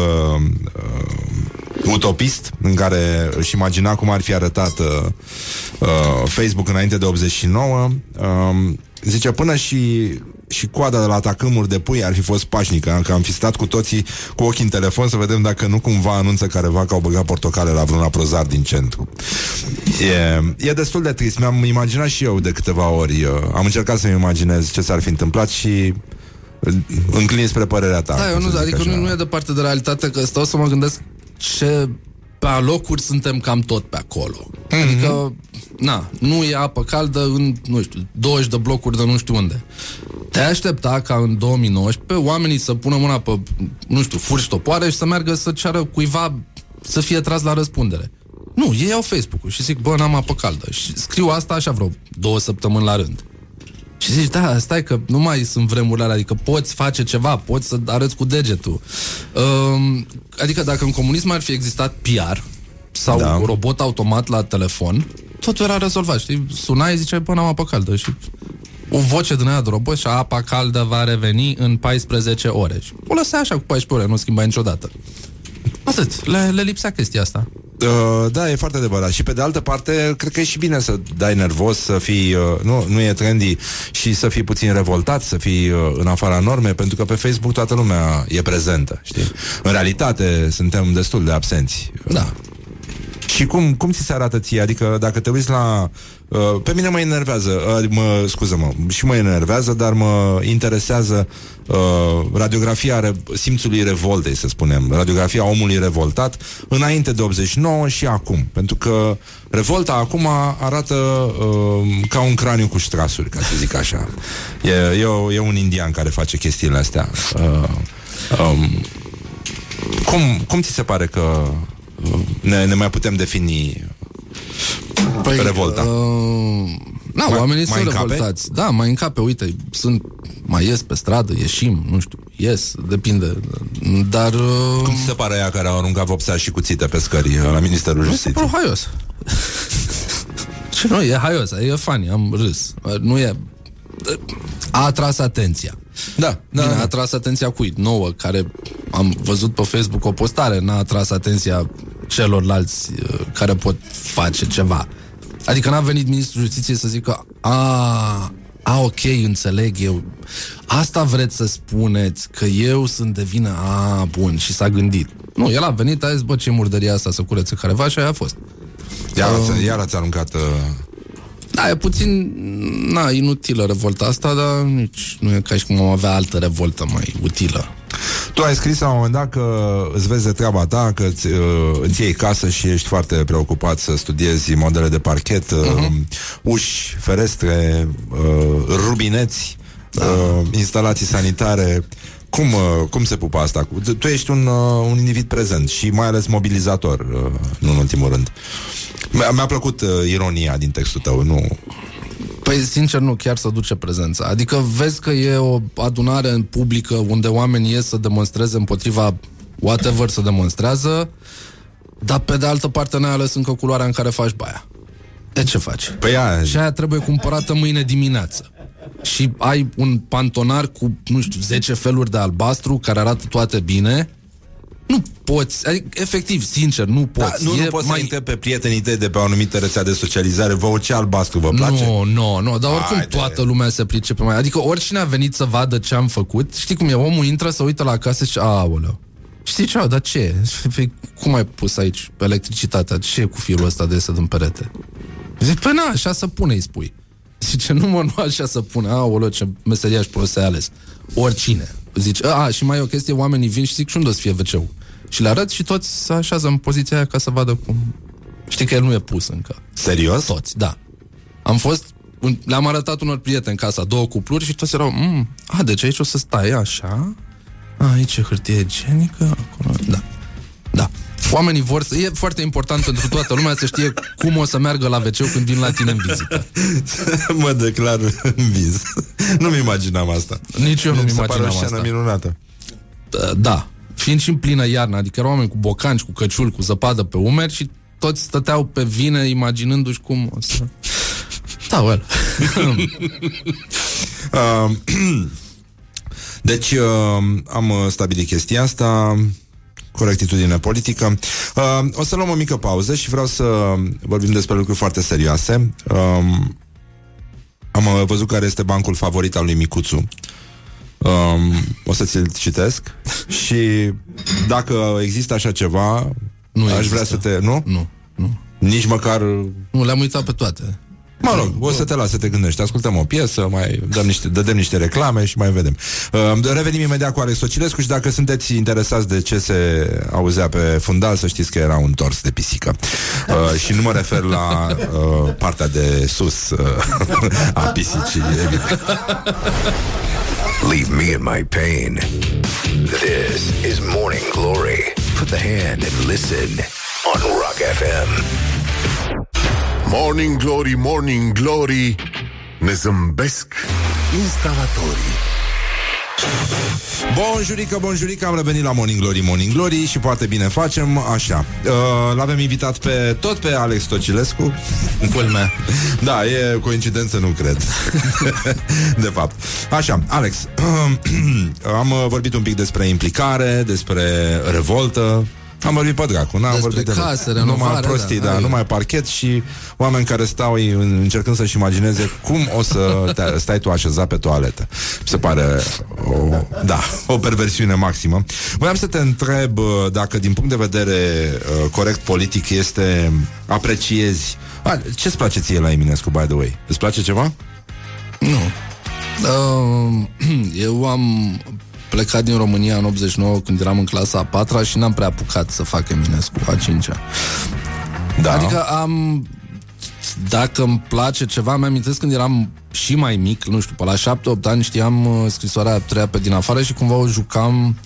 [SPEAKER 2] uh, utopist, în care își imagina cum ar fi arătat uh, uh, Facebook înainte de 89. Uh, zice, până și și coada de la tacâmuri de pui ar fi fost pașnică, că am fi stat cu toții cu ochii în telefon să vedem dacă nu cumva anunță careva că au băgat portocale la vreun aprozar din centru. E, e destul de trist. Mi-am imaginat și eu de câteva ori. uh, Am încercat să-mi imaginez ce s-ar fi întâmplat și uh, înclin spre părerea ta.
[SPEAKER 5] Da, eu
[SPEAKER 2] cum
[SPEAKER 5] nu,
[SPEAKER 2] să zic
[SPEAKER 5] adică
[SPEAKER 2] așa.
[SPEAKER 5] nu, nu e departe de realitate că stau să mă gândesc ce pe alocuri suntem cam tot pe acolo.
[SPEAKER 2] Mhm.
[SPEAKER 5] Mm-hmm. Adică, na, nu e apă caldă în, nu știu, 20 de blocuri de nu știu unde. Te aștepta ca în 2019 oamenii să pună mâna pe, nu știu, furci topoare și să meargă să ceară cuiva să fie tras la răspundere. Nu, ei au Facebook-ul și zic, bă, n-am apă caldă. Și scriu asta așa vreo două săptămâni la rând. Și zici, da, stai că nu mai sunt vremurile alea, adică poți face ceva, poți să arăți cu degetul. Um, adică dacă în comunism ar fi existat PR sau
[SPEAKER 2] Da.
[SPEAKER 5] da. robot automat la telefon, totul era rezolvat, știi? Sunai, ziceai, până am apă caldă și o voce din aia de robot și apa caldă va reveni în 14 ore. Și o lăsai așa cu 14 ore, nu schimba niciodată. Atât, le, le lipsea chestia asta.
[SPEAKER 2] Uh, da, e foarte adevărat. Și pe de altă parte, cred că e și bine să dai nervos, să fii, uh, nu, nu e trendy și să fii puțin revoltat, să fii uh, în afara norme, pentru că pe Facebook toată lumea e prezentă, știi? În realitate suntem destul de absenți.
[SPEAKER 5] Da.
[SPEAKER 2] Și cum, cum ți se arată ție? Adică dacă te uiți la... Uh, pe mine mă enervează, uh, mă, scuză-mă, și mă enervează, dar mă interesează uh, radiografia re- simțului revoltei, să spunem, radiografia omului revoltat înainte de 89 și acum. Pentru că revolta acum arată uh, ca un craniu cu ștrasuri, ca să zic așa. E, e, o, e un indian care face chestiile astea. Uh, um, cum, cum ți se pare că uh, ne, ne mai putem defini
[SPEAKER 5] Păi,
[SPEAKER 2] Revolta.
[SPEAKER 5] Uh, na,
[SPEAKER 2] Mai-
[SPEAKER 5] oamenii
[SPEAKER 2] mai
[SPEAKER 5] sunt
[SPEAKER 2] încape?
[SPEAKER 5] revoltați. Da, mai încape, uite, sunt, mai ies pe stradă, ieșim, nu știu, ies, depinde. Dar... Uh,
[SPEAKER 2] Cum ți se pare aia care au aruncat vopsea și cuțite pe scări uh, la Ministerul
[SPEAKER 5] nu se
[SPEAKER 2] Justiției?
[SPEAKER 5] pare haios. Și nu, e haios, e funny, am râs. Nu e... A atras atenția.
[SPEAKER 2] Da, da,
[SPEAKER 5] Bine, a
[SPEAKER 2] da.
[SPEAKER 5] atras atenția cui? Nouă, care am văzut pe Facebook o postare, n-a atras atenția celorlalți uh, care pot face ceva. Adică n-a venit ministrul justiției să zică a, a, ok, înțeleg eu. Asta vreți să spuneți, că eu sunt de vină, a, bun, și s-a gândit. Nu, el a venit, a zis, bă, ce murdăria asta să curețe careva și aia a fost.
[SPEAKER 2] Iar, ați, iar ați aruncat uh,
[SPEAKER 5] Da, e puțin, na, inutilă revolta asta, dar nici nu e ca și cum am avea altă revoltă mai utilă.
[SPEAKER 2] Tu ai scris la un moment dat că îți vezi de treaba ta, că îți, uh, îți iei casă și ești foarte preocupat să studiezi modele de parchet, uh,
[SPEAKER 5] Mhm.
[SPEAKER 2] uși, ferestre, uh, rubineți,
[SPEAKER 5] Da.
[SPEAKER 2] uh, instalații sanitare. Cum, uh, cum se pupă asta? cu- Tu ești un, uh, un individ prezent și mai ales mobilizator, uh, nu în ultimul rând. Mi-a, mi-a plăcut uh, ironia din textul tău, nu...
[SPEAKER 5] Păi, sincer, nu, chiar să duce prezența. Adică vezi că e o adunare în publică unde oamenii ies să demonstreze împotriva whatever să demonstrează, dar pe de altă parte n-ai ales încă culoarea în care faci baia. De ce faci?
[SPEAKER 2] Păi aia,
[SPEAKER 5] Și aia trebuie cumpărată mâine dimineață. Și ai un pantonar cu, nu știu, 10 feluri de albastru care arată toate bine. Nu poți, adică, efectiv, sincer, nu
[SPEAKER 2] da,
[SPEAKER 5] poți.
[SPEAKER 2] nu, nu
[SPEAKER 5] E
[SPEAKER 2] poți
[SPEAKER 5] mai...
[SPEAKER 2] să intre pe prietenii tăi de pe o anumită rețea de socializare. Vă ce albastru vă place?
[SPEAKER 5] Nu, nu, nu, dar oricum
[SPEAKER 2] Haide.
[SPEAKER 5] toată lumea se pricepe mai. Adică oricine a venit să vadă ce am făcut, știi cum e, omul intră să uită la casă și zice, aoleu. Știi ce, dar ce? Păi, cum ai pus aici electricitatea? Ce e cu firul ăsta de iese din perete? Zic, păi na, așa să pune, îi spui. Zice, nu mă, nu așa să pune. Aoleu, ce meseriaș prost ai ales. Oricine. Zice, a, și mai e o chestie, oamenii vin și zic, și unde o să fie wc Și le arăt și toți se așează în poziția aia ca să vadă cum... Știi că el nu e pus încă.
[SPEAKER 2] Serios?
[SPEAKER 5] Toți, da. Am fost, un- le-am arătat unor prieteni casa, două cupluri și toți erau, mm, a, deci aici o să stai așa, a, aici e hârtie igienică, acolo, da. Da. Oamenii vor să... E foarte important pentru toată lumea să știe cum o să meargă la wc când vin la tine în vizită.
[SPEAKER 2] mă declar în vis. Nu-mi imaginam asta.
[SPEAKER 5] Nici eu nu-mi
[SPEAKER 2] Mi se pare o
[SPEAKER 5] imaginam
[SPEAKER 2] scenă
[SPEAKER 5] asta.
[SPEAKER 2] minunată.
[SPEAKER 5] Da. Fiind și în plină iarnă, adică erau oameni cu bocanci, cu căciul, cu zăpadă pe umeri și toți stăteau pe vine imaginându-și cum o să... Da, well.
[SPEAKER 2] Uh, deci uh, am uh, stabilit chestia asta corectitudine politică. Uh, o să luăm o mică pauză și vreau să vorbim despre lucruri foarte serioase. Um, am uh, văzut care este bancul favorit al lui Micuțu. Um, o să ți-l citesc și dacă există așa ceva,
[SPEAKER 5] Nu
[SPEAKER 2] aș
[SPEAKER 5] există.
[SPEAKER 2] vrea să te... Nu?
[SPEAKER 5] nu, nu.
[SPEAKER 2] Nici măcar
[SPEAKER 5] Nu, le-am uitat pe toate.
[SPEAKER 2] Mă rog, o să te las să te gândești. Ascultăm o piesă, mai dăm niște, dădem niște reclame și mai vedem. Uh, revenim imediat cu Alex Socilescu și dacă sunteți interesați de ce se auzea pe fundal, să știți că era un tors de pisică. Uh, și nu mă refer la uh, partea de sus uh, a pisicii, evident.
[SPEAKER 4] Leave me in my pain. This is Morning Glory. Put the hand and listen on Rock FM.
[SPEAKER 1] Morning Glory, Morning Glory Ne zâmbesc instalatorii
[SPEAKER 2] Bonjurică, bonjurică, am revenit la Morning Glory, Morning Glory și foarte bine facem așa. Uh, l-avem invitat pe tot pe Alex Tocilescu.
[SPEAKER 5] Culmea.
[SPEAKER 2] Da, e coincidență, nu cred. de fapt. Așa, Alex, am uh, vorbit un pic despre implicare, despre revoltă. Am vorbit pe dracu, n-am
[SPEAKER 5] Despre
[SPEAKER 2] vorbit de
[SPEAKER 5] case,
[SPEAKER 2] numai
[SPEAKER 5] renovare,
[SPEAKER 2] prostii,
[SPEAKER 5] da,
[SPEAKER 2] da,
[SPEAKER 5] hai.
[SPEAKER 2] numai parchet și oameni care stau ei, în- încercând să-și imagineze cum o să te, stai tu așezat pe toaletă. Mi se pare o, da, o perversiune maximă. Voiam să te întreb uh, dacă din punct de vedere uh, corect politic este apreciezi a, ce-ți place ție la Eminescu, by the way? Îți place ceva?
[SPEAKER 5] Nu. Uh, eu am plecat din România în 89 când eram în clasa a patra și n-am prea apucat să fac Eminescu a cincea.
[SPEAKER 2] Da.
[SPEAKER 5] Adică am... Dacă îmi place ceva, mi-amintesc când eram și mai mic, nu știu, pe la 7-8 ani știam uh, scrisoarea a treia pe din afară și cumva o jucam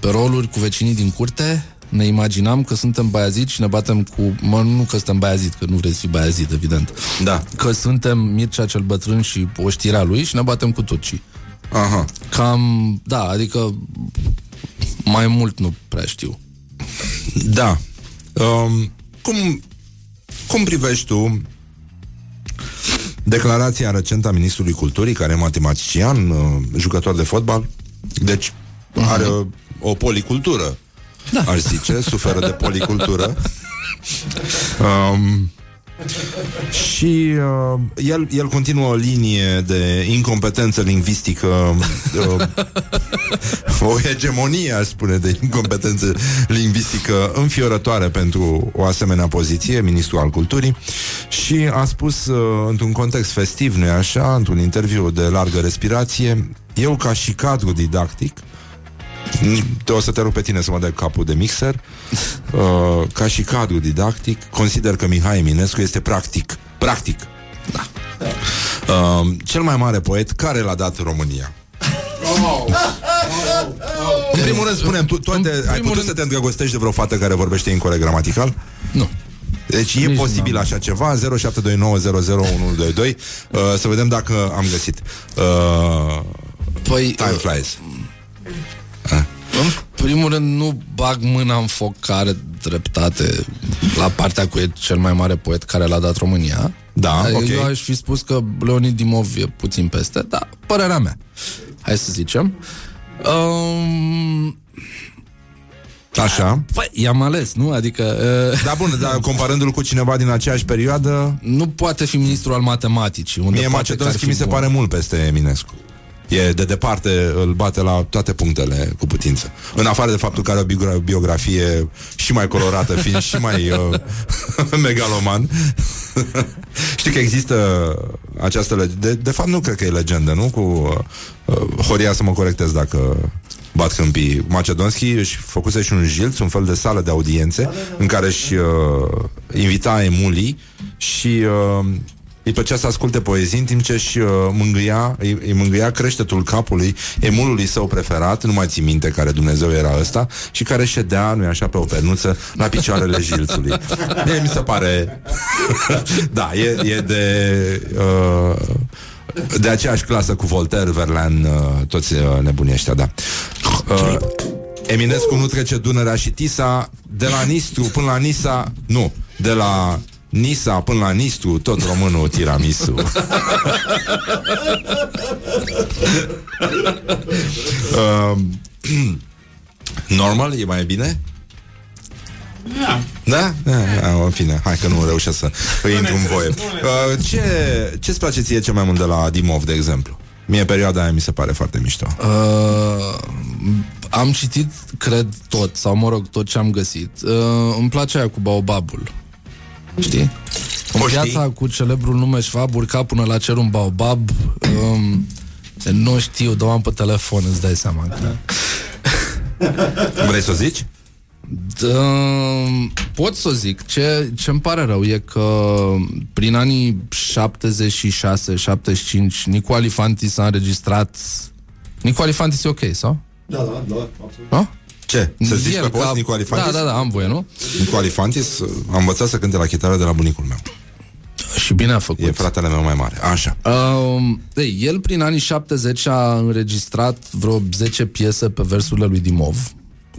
[SPEAKER 5] pe roluri cu vecinii din curte. Ne imaginam că suntem baiazid și ne batem cu... Mă, nu că suntem baiazid, că nu vreți să fii baiazid, evident.
[SPEAKER 2] Da.
[SPEAKER 5] Că suntem Mircea cel bătrân și oștirea lui și ne batem cu turcii.
[SPEAKER 2] Aha.
[SPEAKER 5] Cam, da, adică mai mult nu prea știu.
[SPEAKER 2] Da. Um, cum, cum privești tu declarația recentă a Ministrului Culturii, care e matematician, uh, jucător de fotbal, deci are o, o policultură, da. aș zice, suferă de policultură. Um, și uh, el, el continuă o linie de incompetență lingvistică, uh, o hegemonie, aș spune, de incompetență lingvistică înfiorătoare pentru o asemenea poziție, ministrul al culturii, și a spus uh, într-un context festiv, nu așa, într-un interviu de largă respirație, eu ca și cadru didactic, te o să te rup pe tine să mă dai capul de mixer. Uh, ca și cadru didactic, consider că Mihai Eminescu este practic. Practic. Da. Uh, cel mai mare poet care l-a dat România. În primul rând, spunem, tu, tu
[SPEAKER 5] În
[SPEAKER 2] te, ai
[SPEAKER 5] primul
[SPEAKER 2] putut
[SPEAKER 5] rând-
[SPEAKER 2] să te îndrăgostești de vreo fată care vorbește incorect gramatical?
[SPEAKER 5] Nu.
[SPEAKER 2] Deci e
[SPEAKER 5] Nici
[SPEAKER 2] posibil
[SPEAKER 5] n-am.
[SPEAKER 2] așa ceva 0729001122 uh, Să vedem dacă am găsit uh,
[SPEAKER 5] Păi,
[SPEAKER 2] Time
[SPEAKER 5] uh,
[SPEAKER 2] flies
[SPEAKER 5] în primul rând, nu bag mâna în foc care dreptate la partea cu cel mai mare poet care l-a dat România.
[SPEAKER 2] Da,
[SPEAKER 5] Eu
[SPEAKER 2] ok.
[SPEAKER 5] aș fi spus că Leonid Dimov e puțin peste, dar părerea mea. Hai să zicem. Um,
[SPEAKER 2] Așa
[SPEAKER 5] păi, i-am ales, nu? Adică... Uh,
[SPEAKER 2] Da, bun, dar comparându-l cu cineva din aceeași perioadă
[SPEAKER 5] nu poate fi ministru al matematicii. Unde
[SPEAKER 2] Mie
[SPEAKER 5] poate că ar
[SPEAKER 2] Macedonski
[SPEAKER 5] fi
[SPEAKER 2] mi se
[SPEAKER 5] bun.
[SPEAKER 2] pare mult peste Eminescu E de departe, îl bate la toate punctele cu putință. În afară de faptul că are o biogra- biografie și mai colorată, fiind și mai uh, megaloman. Știi că există această lege. De, de fapt, nu cred că e legendă, nu? Cu uh, uh, Horia să mă corectez dacă bat câmpii. Macedonski își făcuse și un jilț, un fel de sală de audiențe, în care își uh, invita emulii și uh, îi plăcea să asculte poezii în timp ce își uh, mângâia, îi, îi mângâia creștetul capului emulului său preferat, nu mai țin minte care Dumnezeu era ăsta, și care ședea, nu așa, pe o pernuță la picioarele jilțului. Mie mi se pare... da, e, e de... Uh, de aceeași clasă cu Voltaire, Verlaine, uh, toți uh, nebunii ăștia, da. Uh, Eminescu nu trece Dunărea și Tisa De la Nistru până la Nisa Nu, de la Nisa până la Nistru Tot românul tiramisu uh, Normal, e mai bine? Da? Da? da? În fine, hai că nu reușesc să îi intru în voie. Uh, ce, ce-ți place ție cel mai mult de la Dimov, de exemplu? Mie perioada aia mi se pare foarte mișto.
[SPEAKER 5] Uh, am citit, cred, tot, sau mă rog, tot ce am găsit. Uh, îmi place aia cu baobabul. Știi? În
[SPEAKER 2] O știi?
[SPEAKER 5] piața cu celebrul nume Schwab urca până la cer un baobab. Um, nu știu, dar o am pe telefon, îți dai seama. Că...
[SPEAKER 2] Vrei să o zici?
[SPEAKER 5] Uh, pot să o zic. Ce ce îmi pare rău e că prin anii 76-75 Nicu Alifantis a înregistrat Nicu Alifantis e ok, sau?
[SPEAKER 6] Da, da, da, absolut.
[SPEAKER 5] Nu?
[SPEAKER 2] Ce? Să zici
[SPEAKER 5] El
[SPEAKER 2] pe post
[SPEAKER 5] ca-
[SPEAKER 2] Nicu Alifantis?
[SPEAKER 5] Da, da, da, am voie, nu?
[SPEAKER 2] Nicu Alifantis uh, a învățat să cânte la chitară de la bunicul meu.
[SPEAKER 5] Și bine a făcut.
[SPEAKER 2] E fratele meu mai mare. Așa.
[SPEAKER 5] Um, ei, el prin anii 70 a înregistrat vreo 10 piese pe versurile lui Dimov,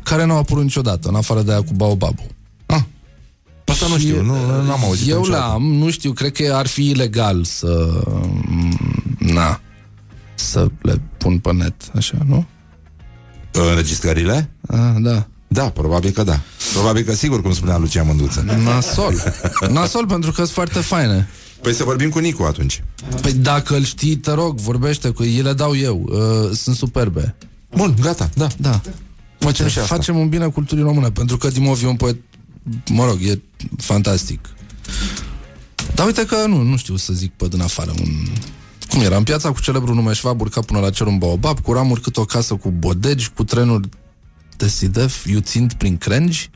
[SPEAKER 5] care nu au apărut niciodată, în afară de aia cu Baobabul.
[SPEAKER 2] Ah, asta nu
[SPEAKER 5] Și,
[SPEAKER 2] știu, nu n-am auzit
[SPEAKER 5] Eu
[SPEAKER 2] niciodată.
[SPEAKER 5] le-am, nu știu, cred că ar fi ilegal să... Na, să le pun pe net, așa, nu?
[SPEAKER 2] Înregistrările?
[SPEAKER 5] Ah, da.
[SPEAKER 2] Da, probabil că da. Probabil că sigur, cum spunea Lucia Mândruță.
[SPEAKER 5] Nasol. Nasol pentru că sunt foarte faine.
[SPEAKER 2] Păi să vorbim cu Nicu atunci.
[SPEAKER 5] Păi dacă îl știi, te rog, vorbește cu ei, le dau eu. Uh, sunt superbe.
[SPEAKER 2] Bun, gata, da.
[SPEAKER 5] Da.
[SPEAKER 2] Facem și asta.
[SPEAKER 5] Facem un bine culturii române, pentru că Dimov e un poet, mă rog, e fantastic. Dar uite că nu, nu știu să zic pe din afară un... Cum era? În piața cu celebrul nume Schwab urca până la cer un baobab, cu ramuri cât o casă cu bodegi, cu trenuri de sidef, iuțind prin crengi.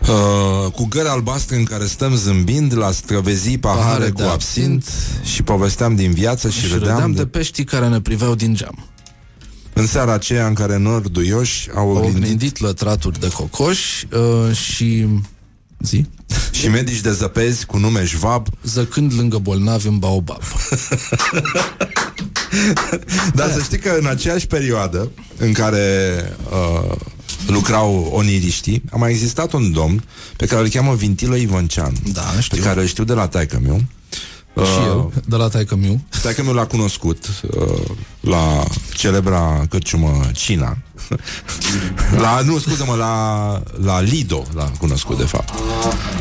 [SPEAKER 2] Uh, cu gări albastre în care stăm zâmbind la străvezii pahare,
[SPEAKER 5] Pahare
[SPEAKER 2] cu
[SPEAKER 5] de
[SPEAKER 2] absint și povesteam din viață și,
[SPEAKER 5] Și
[SPEAKER 2] râdeam,
[SPEAKER 5] râdeam
[SPEAKER 2] de...
[SPEAKER 5] de peștii care ne priveau din geam.
[SPEAKER 2] în seara aceea în care nori duioși au
[SPEAKER 5] Au
[SPEAKER 2] oglindit
[SPEAKER 5] oglindit lătraturi de cocoși uh, și... Zi?
[SPEAKER 2] și medici de zăpezi cu nume Schwab
[SPEAKER 5] Zăcând lângă bolnavi în baobab.
[SPEAKER 2] Dar să știi că în aceeași perioadă în care uh, lucrau oniriștii, a mai existat un domn pe care îl cheamă Vintilă Ivăncean,
[SPEAKER 5] Da,
[SPEAKER 2] pe
[SPEAKER 5] știu.
[SPEAKER 2] care îl știu de la taică meu.
[SPEAKER 5] Și eu, de la taică miu.
[SPEAKER 2] Taică meu l-a cunoscut uh, la celebra cârciumă Cina. la, nu, scuză-mă, la, la Lido l-a cunoscut, de fapt.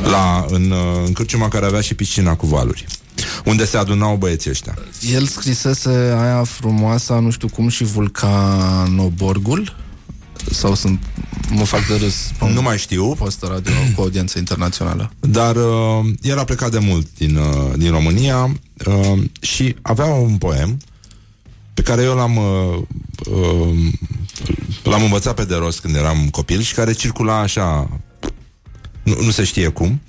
[SPEAKER 2] La, în, uh, în cârciuma care avea și piscina cu valuri. Unde se adunau băieții ăștia.
[SPEAKER 5] El scrisese aia frumoasă, nu știu cum, și Vulcanoborgul? Sau sunt... Mă fac de râs pe un
[SPEAKER 2] Nu mai știu,
[SPEAKER 5] post radio cu audiență internațională.
[SPEAKER 2] Dar uh, el a plecat de mult din, uh, din România uh, și avea un poem pe care eu l-am uh, uh, l-am învățat pe de rost când eram copil și care circula așa nu, nu se știe cum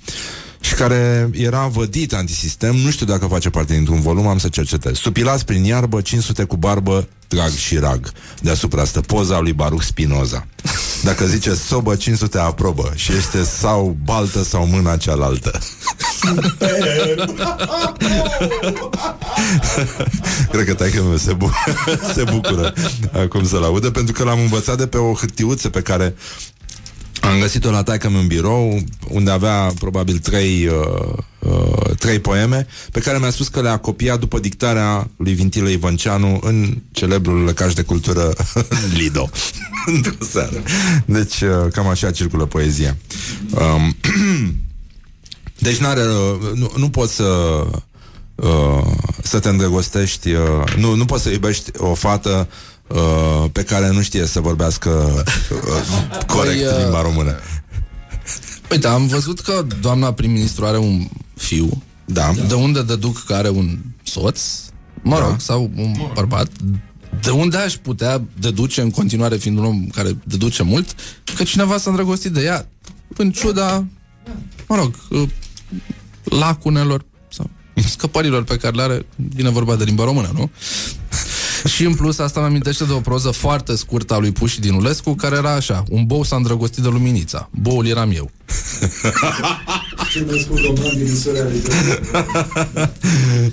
[SPEAKER 2] și care era vădit antisistem, nu știu dacă face parte dintr-un volum, am să cercetez. Supilați prin iarbă, 500 cu barbă, drag și rag. Deasupra stă poza lui Baruch Spinoza. Dacă zice sobă, 500 aprobă Și este sau baltă sau mâna cealaltă Cred că taică meu se, bu- se bucură Acum să-l audă Pentru că l-am învățat de pe o hârtiuță Pe care am găsit-o la taică în birou, unde avea probabil trei, uh, uh, trei poeme, pe care mi-a spus că le-a copiat după dictarea lui Vintilă Ivanceanu în celebrul lăcaș de cultură Lido. Într-o seară. Deci, uh, cam așa circulă poezia. Um, deci n-are, uh, nu, nu poți să uh, să te îndrăgostești, uh, nu, nu poți să iubești o fată uh, pe care nu știe să vorbească uh, corect
[SPEAKER 5] Păi, uh,
[SPEAKER 2] limba română.
[SPEAKER 5] Uite, am văzut că doamna prim-ministru are un fiu.
[SPEAKER 2] Da.
[SPEAKER 5] De unde deduc că are un soț? Mă rog,
[SPEAKER 2] Da.
[SPEAKER 5] sau un bărbat. De unde aș putea deduce, în continuare fiind un om care deduce mult, că cineva s-a îndrăgostit de ea, în ciuda, mă rog, uh, lacunelor sau scăpărilor pe care le are, vine vorba de limba română, nu? Și în plus asta mă amintește de o proză foarte scurtă a lui Puși din Ulescu, care era așa, un bou s-a îndrăgostit de luminița. Boul eram eu.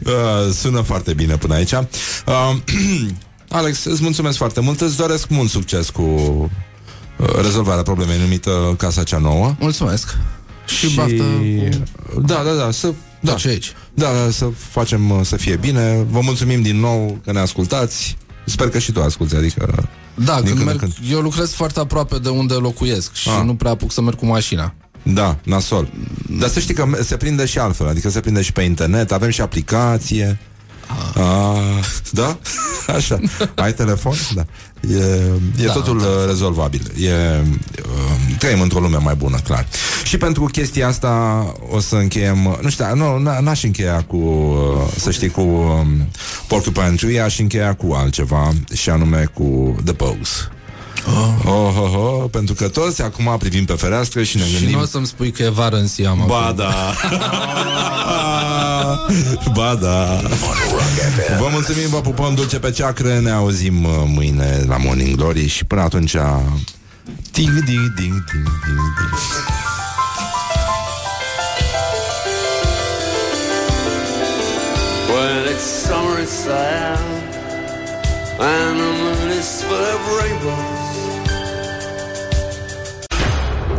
[SPEAKER 2] Uh, sună foarte bine până aici. Uh, Alex, îți mulțumesc foarte mult. Îți doresc mult succes cu uh, rezolvarea problemei numită Casa cea Nouă.
[SPEAKER 5] Mulțumesc. Și, și baftă cu
[SPEAKER 2] Da, da, da, să... Da.
[SPEAKER 5] ce aici.
[SPEAKER 2] Da, da, să facem uh, să fie bine. Vă mulțumim din nou că ne ascultați. Sper că și tu asculti, adică...
[SPEAKER 5] Da,
[SPEAKER 2] din
[SPEAKER 5] când
[SPEAKER 2] când în
[SPEAKER 5] merg,
[SPEAKER 2] când.
[SPEAKER 5] eu lucrez foarte aproape de unde locuiesc și
[SPEAKER 2] Ah.
[SPEAKER 5] nu prea apuc să merg cu mașina.
[SPEAKER 2] Da, nasol. Dar să știi că se prinde și altfel, adică se prinde și pe internet, avem și aplicație. Ah, da? Așa. Ai telefon? Da. E, e
[SPEAKER 5] Da,
[SPEAKER 2] totul
[SPEAKER 5] da.
[SPEAKER 2] uh, rezolvabil. E, uh, trăim într-o lume mai bună, clar. Și pentru chestia asta o să încheiem... Nu știu, nu, n- n-aș încheia cu, uh, să știi, cu um, Porcupine Tree, aș încheia cu altceva, și anume cu The Pose. Oh. Oh, oh, oh, pentru că toți acum privim pe fereastră și ne
[SPEAKER 5] Și
[SPEAKER 2] gândim
[SPEAKER 5] nu o să-mi spui că e vară în Siam
[SPEAKER 2] Ba
[SPEAKER 5] acum.
[SPEAKER 2] da Ba da Vă mulțumim, vă pupăm dulce pe ceacră Ne auzim uh, mâine la Morning Glory Și până atunci Ding, ding, ding, ding, ding, ding.
[SPEAKER 6] Well, it's summer, it's sad, and the moon is full of rainbows.